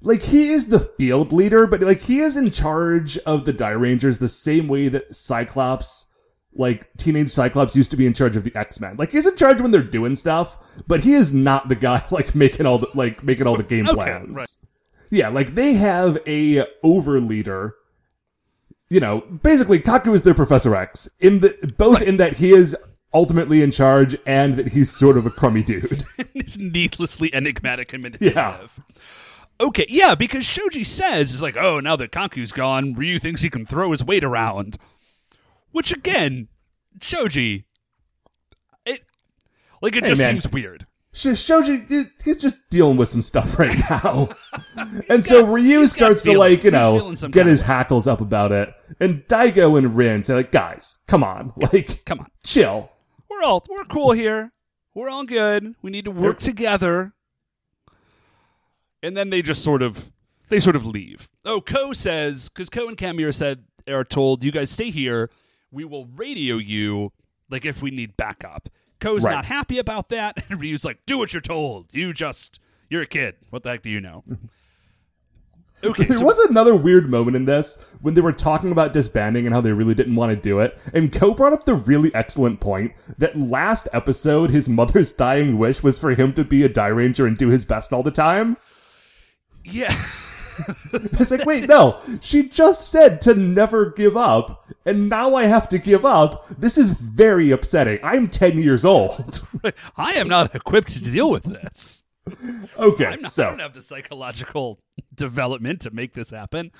Like, he is the field leader, but, like, he is in charge of the Dairangers the same way that Cyclops, like, teenage Cyclops used to be in charge of the X-Men. Like, he's in charge when they're doing stuff, but he is not the guy, [LAUGHS] like, making all the, like, making all the game Okay, plans. right. Yeah, like, they have a over-leader. You know, basically, Kaku is their Professor X, in the, both in that he is ultimately in charge and that he's sort of a crummy dude. [LAUGHS] is needlessly enigmatic and manipulative. Okay, yeah, because Shoji says is like, oh, now that Kaku's gone, Ryu thinks he can throw his weight around. Which again, Shoji, it like it Hey, just man. seems weird. Sh- Shoji, dude, he's just dealing with some stuff right [LAUGHS] now. and so got- Ryu he's got starts to, feelings. like, you He's know, feeling some get kind his hackles up about it. And Daigo and Rin say, like, guys, come on. [LAUGHS] Like, Come on, chill. we're all we're cool here. We're all good. We need to work together. And then they just sort of they sort of leave. Oh, Kou says because Kou and Kamir said are told you guys stay here. We will radio you like if we need backup. Kou's Right. not happy about that, [LAUGHS] and Ryu's like, "Do what you're told. You just you're a kid. What the heck do you know?" [LAUGHS] Okay, There so was another weird moment in this when they were talking about disbanding and how they really didn't want to do it. And Kou brought up the really excellent point that last episode, his mother's dying wish was for him to be a Dairanger and do his best all the time. yeah, [LAUGHS] [LAUGHS] It's like, wait, no. She just said to never give up, and now I have to give up. This is very upsetting. I'm 10 years old. [LAUGHS] I am not equipped to deal with this. okay, I'm not, I don't have the psychological development to make this happen.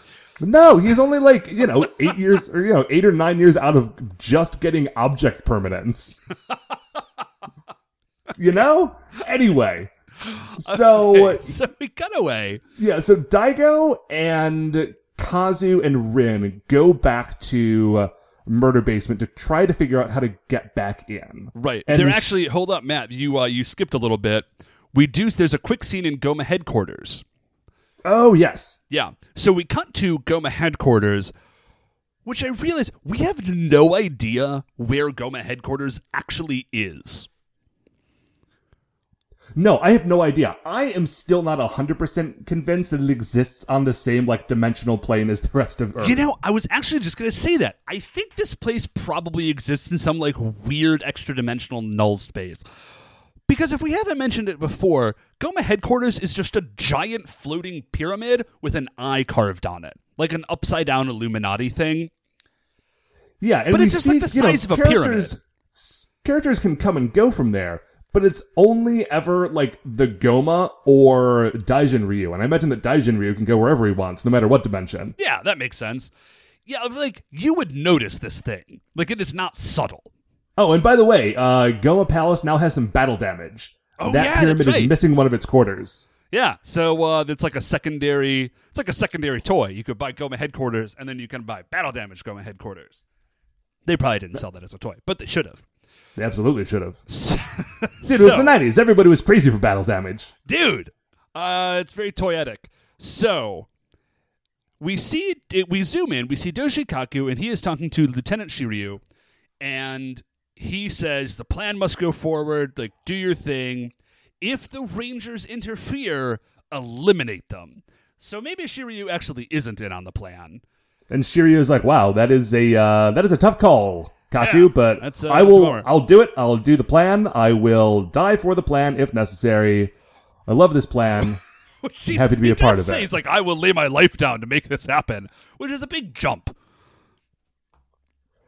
No, he's only like, you know, eight years, or, you know, eight or nine years out of just getting object permanence. [LAUGHS] you know? Anyway. [LAUGHS] So, So we cut away. Yeah, so Daigo and Kazu and Rin go back to uh, Murder Basement to try to figure out how to get back in. Right. And They're sh- actually hold up, Matt. You uh, you skipped a little bit. We do. There's a quick scene in Goma headquarters. Oh, yes. Yeah. So we cut to Goma headquarters, which I realize we have no idea where Goma headquarters actually is. No, I have no idea. I am still not 100% convinced that it exists on the same, like, dimensional plane as the rest of Earth. You know, I was actually just going to say that. I think this place probably exists in some like weird extra dimensional null space. Because if we haven't mentioned it before, Goma headquarters is just a giant floating pyramid with an eye carved on it, like an upside down Illuminati thing. yeah, and But it's just see, like the you know, size of a characters, s- Characters can come and go from there, but it's only ever, like, the Goma or Daijin Ryu. And I imagine that Daijin Ryu can go wherever he wants, no matter what dimension. Yeah, that makes sense. Yeah, like you would notice this thing. Like it is not subtle. Oh, and by the way, uh, Goma Palace now has some battle damage. Oh, that yeah, pyramid that's right. is missing one of its quarters. Yeah, so uh, it's like a secondary. It's like a secondary toy. You could buy Goma headquarters, and then you can buy battle damage Goma headquarters. They probably didn't sell that as a toy, but they should have. They absolutely should have. [LAUGHS] So, Dude, it was the 90s. Everybody was crazy for battle damage. dude, uh, it's very toyetic. So we see it, we zoom in, we see Doshikaku, and he is talking to Lieutenant Shiryu, and he says the plan must go forward. Like, do your thing. If the Rangers interfere, eliminate them. So maybe Shiryu actually isn't in on the plan. And Shiryu is like, "Wow, that is a uh, that is a tough call, Kaku, but that's, uh, I that's a will bummer." I'll do it. I'll do the plan. I will die for the plan if necessary. I love this plan. [LAUGHS] Which he, Happy to be he a part does of say, it. He's like, I will lay my life down to make this happen, which is a big jump.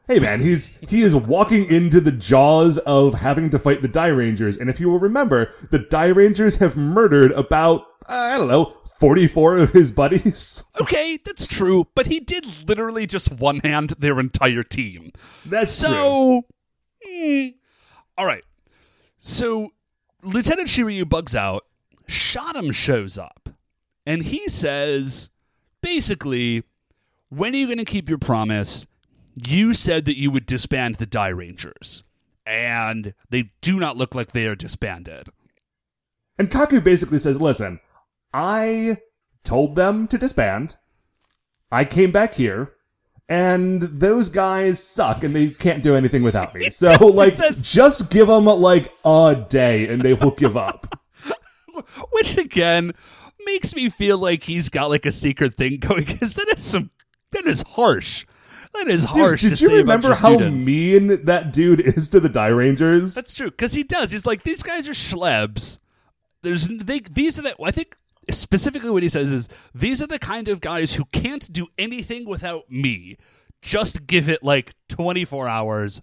Hey man, he's he is walking into the jaws of having to fight the Dairangers, and if you will remember, the Dairangers have murdered about uh, I don't know forty four of his buddies. [LAUGHS] Okay, that's true, but he did literally just one hand their entire team. That's true. So, hmm. all right. So, Lieutenant Shiryu bugs out. Shadam shows up, and he says, basically, when are you going to keep your promise? You said that you would disband the Dairangers, and they do not look like they are disbanded. And Kaku basically says, listen, I told them to disband. I came back here, and those guys suck, and they can't do anything without me. [LAUGHS] So, does, like, says- just give them, like, a day, and they will give up. [LAUGHS] which again makes me feel like he's got like a secret thing going because that is some that is harsh that is Dude, harsh did to you say about remember how students. mean that dude is to the Dairangers? that's true because he does he's like these guys are schlebs there's they these are the i think specifically what he says is these are the kind of guys who can't do anything without me just give it like 24 hours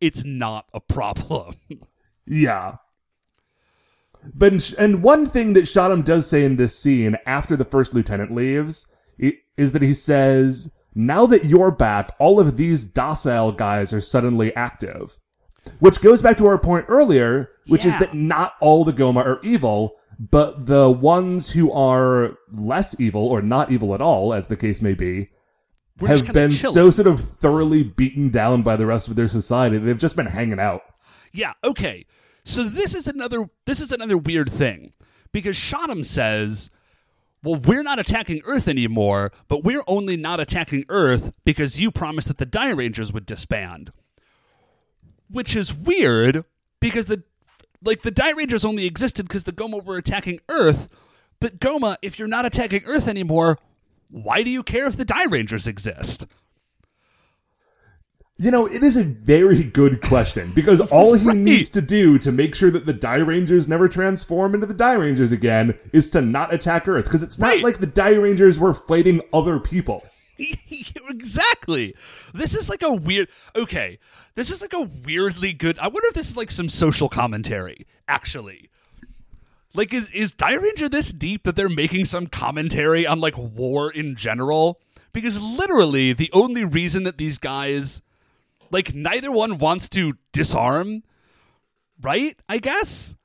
it's not a problem [LAUGHS] Yeah. But and one thing that Shadam does say in this scene after the first lieutenant leaves is that he says, "Now that you're back, all of these docile guys are suddenly active." Which goes back to our point earlier, which is that not all the Goma are evil, but the ones who are less evil or not evil at all, as the case may be, We're have been chilling. so sort of thoroughly beaten down by the rest of their society. They've just been hanging out. Yeah, okay. So this is another this is another weird thing because Shadam says, "Well, we're not attacking Earth anymore, but we're only not attacking Earth because you promised that the Dairangers would disband." Which is weird because the like the Dairangers only existed because the Goma were attacking Earth. But Goma, if you're not attacking Earth anymore, why do you care if the Dairangers exist? You know, it is a very good question because all he [LAUGHS] Right. needs to do to make sure that the Dairangers never transform into the Dairangers again is to not attack Earth because it's not Right. like the Dairangers were fighting other people. [LAUGHS] exactly. This is like a weird. Okay, this is like a weirdly good. I wonder if this is like some social commentary. Actually, like is is Dairanger this deep that they're making some commentary on like war in general? Because literally, the only reason that these guys, like, neither one wants to disarm, right? I guess,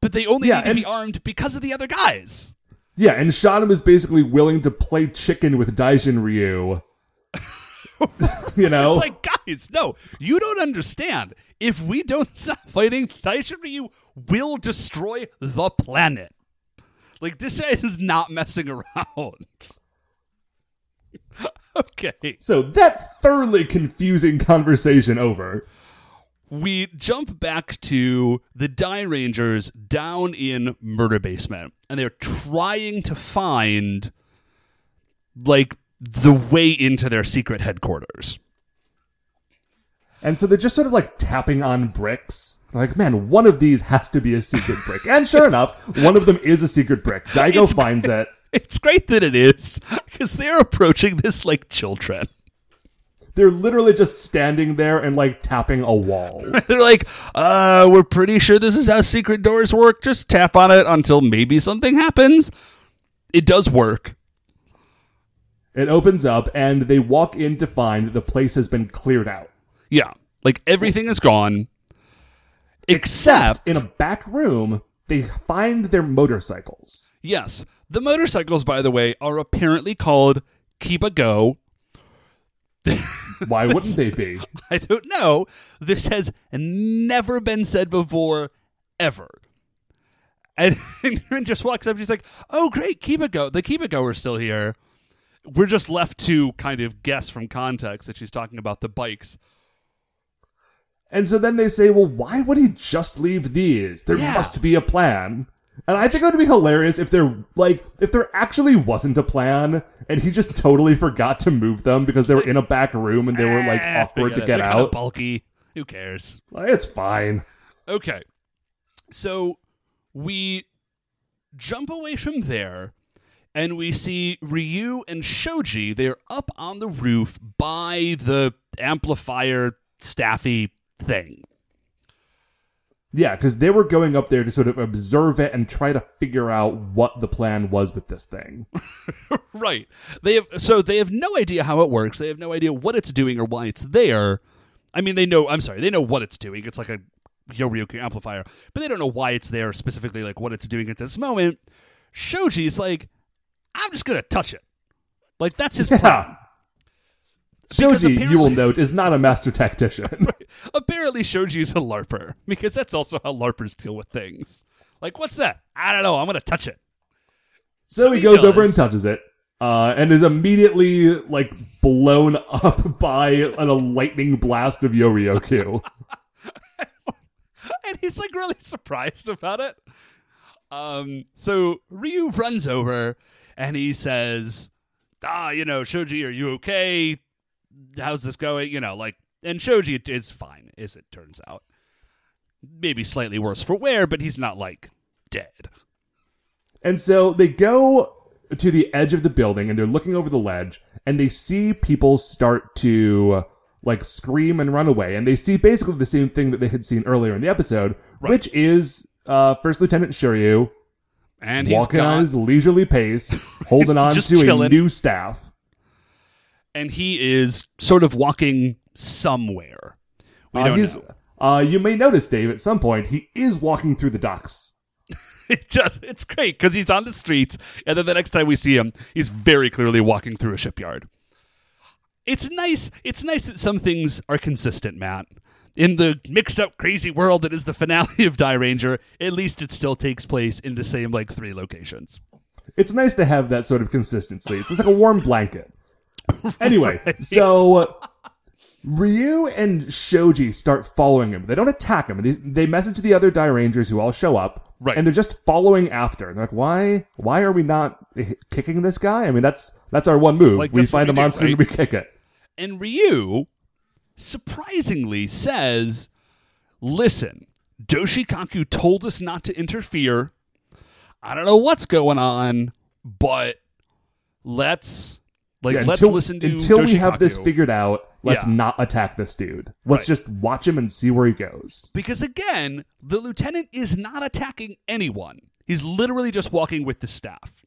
but they only Yeah, need to and- be armed because of the other guys. Yeah, and Shadam is basically willing to play chicken with Daijin Ryu. [LAUGHS] you know? It's like, guys, no, you don't understand. If we don't stop fighting, Daijin Ryu will destroy the planet. Like, this guy is not messing [LAUGHS] around. [LAUGHS] okay. so that thoroughly confusing conversation over. We jump back to the Dairangers down in Murder Basement, and they're trying to find, like, the way into their secret headquarters. And so they're just sort of like tapping on bricks. Like, man, one of these has to be a secret brick. And sure [LAUGHS] enough, one of them is a secret brick. Daigo It's- finds it. It's great that it is, because they're approaching this like children. They're literally just standing there and like tapping a wall. [LAUGHS] They're like, uh, we're pretty sure this is how secret doors work. Just tap on it until maybe something happens. It does work. It opens up and they walk in to find the place has been cleared out. Yeah. Like everything is gone. Except, In a back room, they find their motorcycles. yes, the motorcycles, by the way, are apparently called Keep a Go. Why [LAUGHS] wouldn't they be? I don't know. This has never been said before, ever. And, [LAUGHS] and just walks up. She's like, "Oh, great, keep it go. The keep it goer's still here." We're just left to kind of guess from context that she's talking about the bikes. And so then they say, well, why would he just leave these? There Yeah. must be a plan. And I think it would be hilarious if there, like, if there actually wasn't a plan and he just totally forgot to move them because they were in a back room and they were, like, Eh, awkward to they're get kinda out. bulky. Who cares? Like, It's fine. Okay. So we jump away from there and we see Ryu and Shoji. They're up on the roof by the amplifier staffy thing. Yeah, because they were going up there to sort of observe it and try to figure out what the plan was with this thing. [LAUGHS] Right. They have so they have no idea how it works. They have no idea what it's doing or why it's there. I mean, they know. I'm sorry, they know what it's doing. It's like a Yorioku amplifier, but they don't know why it's there specifically, like what it's doing at this moment. Shoji's like, I'm just gonna touch it. Like that's his plan. Yeah. Because Shoji, you will note, is not a master tactician. [LAUGHS] Apparently, Shoji's a larper because that's also how larpers deal with things. Like, what's that? I don't know. I'm gonna touch it. So, So he he goes over and touches it, uh, and is immediately like blown [LAUGHS] up by a lightning blast of Yorioku. [LAUGHS] and he's like really surprised about it. Um, so Ryu runs over and he says, "Ah, you know, Shoji, are you okay? How's this going? You know, like." And Shoji is fine, as it turns out. Maybe slightly worse for wear, but he's not like dead. and so they go to the edge of the building and they're looking over the ledge and they see people start to like scream and run away and they see basically the same thing that they had seen earlier in the episode, which is uh, First Lieutenant Shiryu And he's walking got, on his leisurely pace, [LAUGHS] holding on to a new staff. And he is sort of walking somewhere. We Uh, don't know. uh, you may notice, Dave, at some point, he is walking through the docks. [LAUGHS] It just it's great because he's on the streets, and then the next time we see him, he's very clearly walking through a shipyard. It's nice. It's nice that some things are consistent, Matt. In the mixed up, crazy world that is the finale [LAUGHS] of Dairanger, at least it still takes place in the same like three locations. It's nice to have that sort of consistency. It's, it's like a warm blanket. [LAUGHS] Anyway, so uh, Ryu and Shoji start following him. They don't attack him. They, they message the other Dairangers who all show up, Right. And they're just following after. And They're like, why? Why are we not kicking this guy? I mean, that's that's our one move. Like, we find a do, monster right? and we kick it. And Ryu surprisingly says, Listen, Doshikaku told us not to interfere. I don't know what's going on, but let's like Yeah, let's until, listen to until we have this figured out. Let's Yeah. not attack this dude. Let's Right. just watch him and see where he goes. Because again, the lieutenant is not attacking anyone. He's literally just walking with the staff.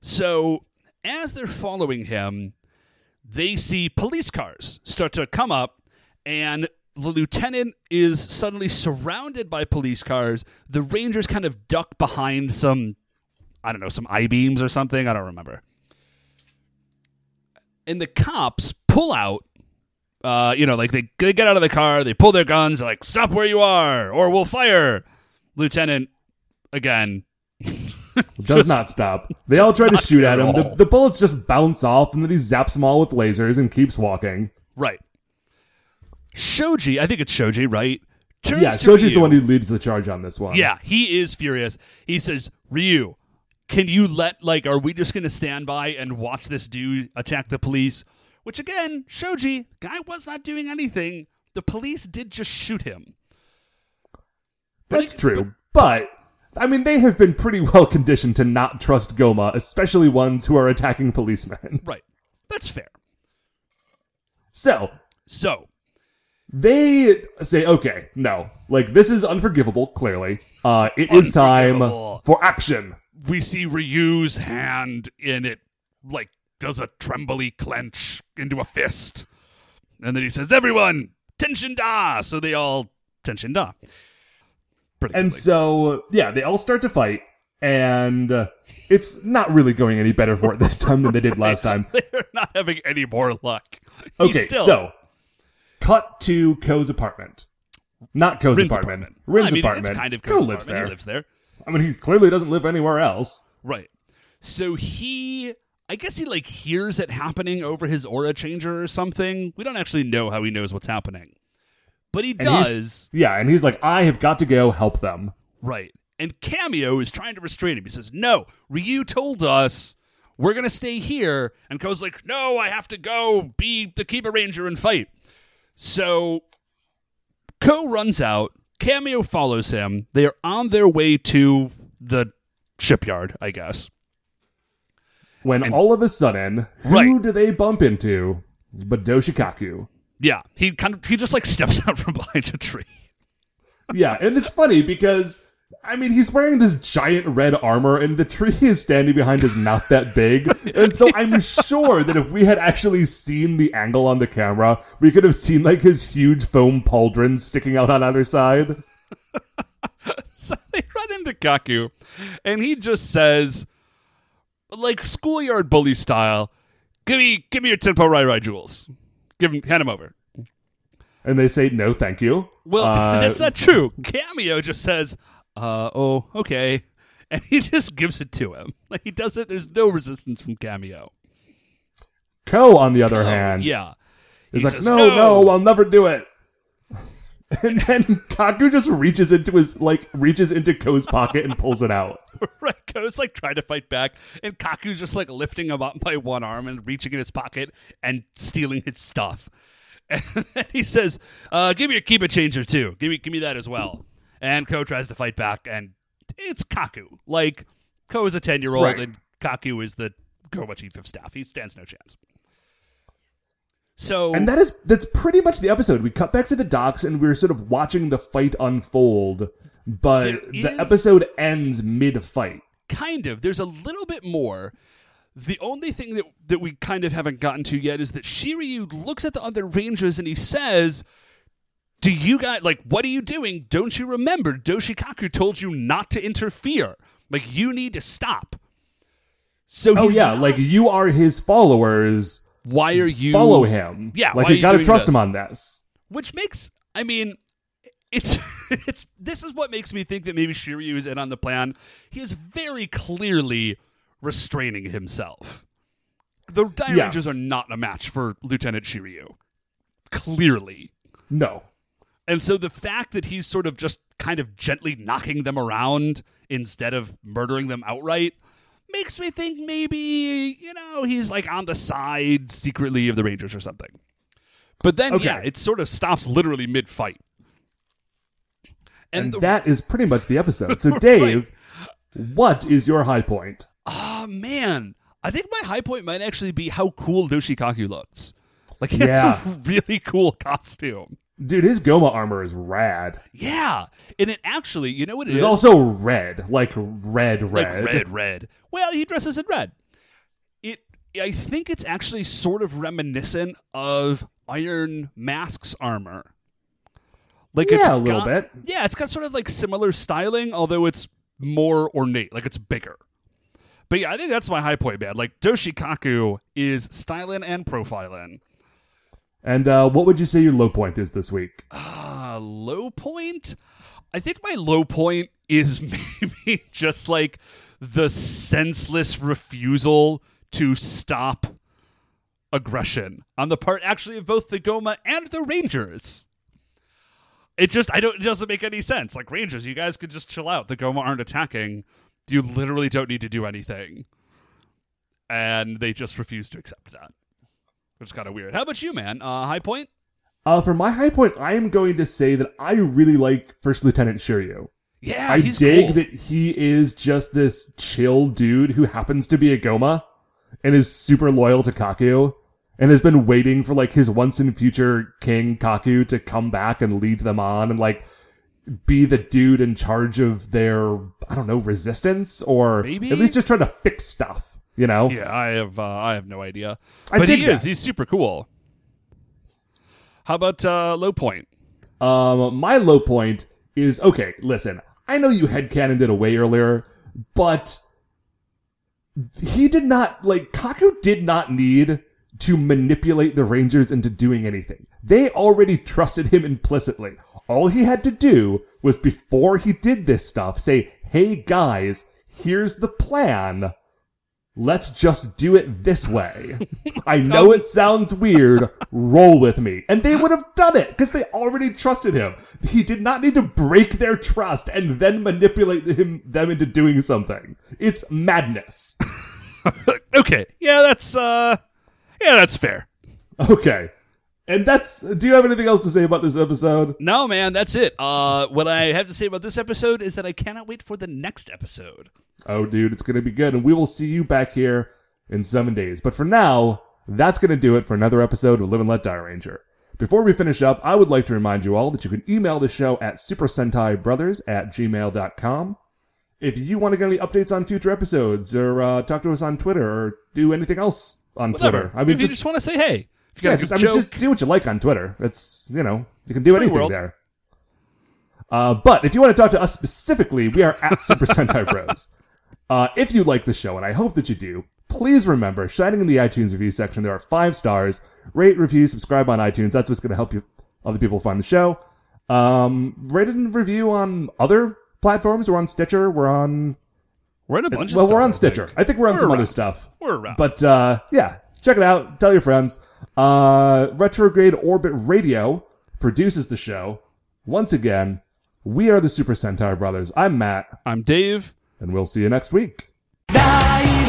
So, as they're following him, they see police cars start to come up, and the lieutenant is suddenly surrounded by police cars. The Rangers kind of duck behind some, I don't know, some I beams or something. I don't remember. And the cops pull out uh, you know, like they, they get out of the car, they pull their guns, they're like, stop where you are, or we'll fire. Lieutenant, again, [LAUGHS] Does not stop. They all try to shoot at at him. The, the bullets just bounce off, and then he zaps them all with lasers and keeps walking. right. Shoji, I think it's Shoji, right? Turns Yeah, Shoji's the one who leads the charge on this one. Yeah, he is furious. He says, Ryu, can you let, like, are we just going to stand by and watch this dude attack the police? Which, again, Shoji, guy was not doing anything. The police did just shoot him. that's true. But I mean, they have been pretty [LAUGHS] well conditioned to not trust Goma, especially ones who are attacking policemen. [LAUGHS] Right. That's fair. So So, they say, "Okay, no, like this is unforgivable. Clearly, uh, it is time for action." We see Ryu's hand in it, like, does a trembly clench into a fist. And then he says, Everyone, tension da! So they all tension da. Pretty And quickly. so, yeah, they all start to fight, and uh, it's not really going any better for it this time than they did last [LAUGHS] time. They're not having any more luck. Okay, still, so cut to Kou's apartment. Not Kou's Rin's apartment. apartment. Rin's I mean, apartment. It's kind of Kou lives there. He lives there. I mean, he clearly doesn't live anywhere else. Right. So he, I guess he like hears it happening over his aura changer or something. We don't actually know how he knows what's happening, but he And does. Yeah, and he's like, I have got to go help them. Right. And Cameo is trying to restrain him. He says, No, Ryu told us we're going to stay here. And Kou's like, No, I have to go be the Kiba Ranger and fight. So Kou runs out. Cameo follows him. They are on their way to the shipyard, I guess. When all of a sudden, who Right. do they bump into? But Doshikaku. Yeah, he kind of he just like [LAUGHS] steps out from behind a tree. Yeah, and it's funny because I mean he's wearing this giant red armor and the tree is standing behind his mouth that big. [LAUGHS] And so I'm sure that if we had actually seen the angle on the camera, we could have seen like his huge foam pauldron sticking out on either side. [LAUGHS] So they run into Kaku, and he just says, like schoolyard bully style, "Give me, give me your tempo Rai Rai jewels. Give him, hand him over." And they say no, thank you. Well, [LAUGHS] Uh, that's not true. Cameo just says, "Uh, oh, okay," [LAUGHS] and he just gives it to him. [LAUGHS] Like he does it. There's no resistance from Cameo. Kou, on the other Oh, hand, yeah, is He like, says, no, no, I'll never do it. [LAUGHS] And then Kaku just reaches into his like reaches into Kou's pocket and pulls it out. right. Kou's like trying to fight back, and Kaku's just like lifting him up by one arm and reaching in his pocket and stealing his stuff. And then he says, uh, "Give me your Kiba Changer too. Give me, give me that as well." And Kou tries to fight back, and it's Kaku. Like Kou is a ten year old, Right. and Kaku is the Koba chief of staff. He stands no chance. So And that is that's pretty much the episode. We cut back to the docks and we're sort of watching the fight unfold, but the is- episode ends mid fight. kind of there's a little bit more the only thing that that we kind of haven't gotten to yet is that Shiryu looks at the other rangers and he says do you guys like what are you doing don't you remember doshikaku told you not to interfere like you need to stop so Oh yeah, like you are his followers. why are you Follow him. Yeah, like you you gotta trust this? him on this. which makes I mean it's [LAUGHS] it's this is what makes me think that maybe Shiryu is in on the plan. He is very clearly restraining himself. The Dire Yes. Rangers are not a match for Lieutenant Shiryu. Clearly. No. And so the fact that he's sort of just kind of gently knocking them around instead of murdering them outright makes me think maybe, you know, he's like on the side secretly of the Rangers or something. But then, Okay. yeah, it sort of stops literally mid fight. And, And, the, that is pretty much the episode. So [LAUGHS] Dave, what is your high point? oh man, I think my high point might actually be how cool Doshikaku looks. Like, [LAUGHS] Yeah. really cool costume. Dude, his Goma armor is rad. Yeah, and it actually, you know what it It's is? also red, like red, red. like red, red. Well, he dresses in red. It, I think it's actually sort of reminiscent of Iron Mask's armor. Like it's Yeah, a little got- bit. Yeah, it's got sort of like similar styling, although it's more ornate, like it's bigger. But yeah, I think that's my high point, man. Like Doshikaku is styling and profiling. And uh, what would you say your low point is this week? Uh, low point? I think my low point is [LAUGHS] maybe just like the senseless refusal to stop aggression on the part actually of both the Goma and the Rangers. It just I don't it doesn't make any sense. Like Rangers, you guys could just chill out. The Goma aren't attacking. You literally don't need to do anything. And they just refuse to accept that. Which is kind of weird. How about you, man? Uh, high point? Uh, for my high point, I am going to say that I really like First Lieutenant Shiryu. Yeah, I dig cool. that he is just this chill dude who happens to be a Goma and is super loyal to Kaku and has been waiting for like his once in future king Kaku to come back and lead them on and like be the dude in charge of their I don't know resistance or Maybe? at least just trying to fix stuff, you know? Yeah, I have uh, I have no idea. I but he that. is. He's super cool. How about uh, low point? Um, my low point is okay. Listen, I know you headcanoned it away earlier, but he did not like Kaku did not need to manipulate the Rangers into doing anything. They already trusted him implicitly. All he had to do was before he did this stuff say, hey guys, here's the plan. Let's just do it this way. [LAUGHS] I know it sounds weird. Roll with me. And they would have done it because they already trusted him. He did not need to break their trust and then manipulate him, them into doing something. It's madness. [LAUGHS] okay, yeah, that's uh, yeah, that's fair. Okay. And that's. Do you have anything else to say about this episode? No, man, that's it. Uh, what I have to say about this episode is that I cannot wait for the next episode. Oh, dude, it's going to be good. And we will see you back here in seven days. But for now, that's going to do it for another episode of Live and Let Die Ranger. Before we finish up, I would like to remind you all that you can email the show at supersentaibrothers at gmail.com. If you want to get any updates on future episodes or uh, talk to us on Twitter or do anything else on Whatever. Twitter, I mean, if you just, just want to say hey, if you yeah, got a just, good I mean, joke, just do what you like on Twitter. It's, you know, you can do anything world. there. Uh, but if you want to talk to us specifically, we are at Super [LAUGHS] Sentai Bros. Uh, if you like the show, and I hope that you do, please remember, shining in the iTunes review section, there are five stars. Rate, review, subscribe on iTunes. That's what's going to help you other people find the show. Um, rate and review on other platforms. We're on Stitcher. We're on we're in a bunch. Of stuff. Well, we're on I Stitcher. think. I think we're on We're some around. other stuff. We're around. But uh, yeah, check it out. Tell your friends. Uh, Retrograde Orbit Radio produces the show. Once again, we are the Super Sentai Brothers. I'm Matt, I'm Dave. and we'll see you next week. Die,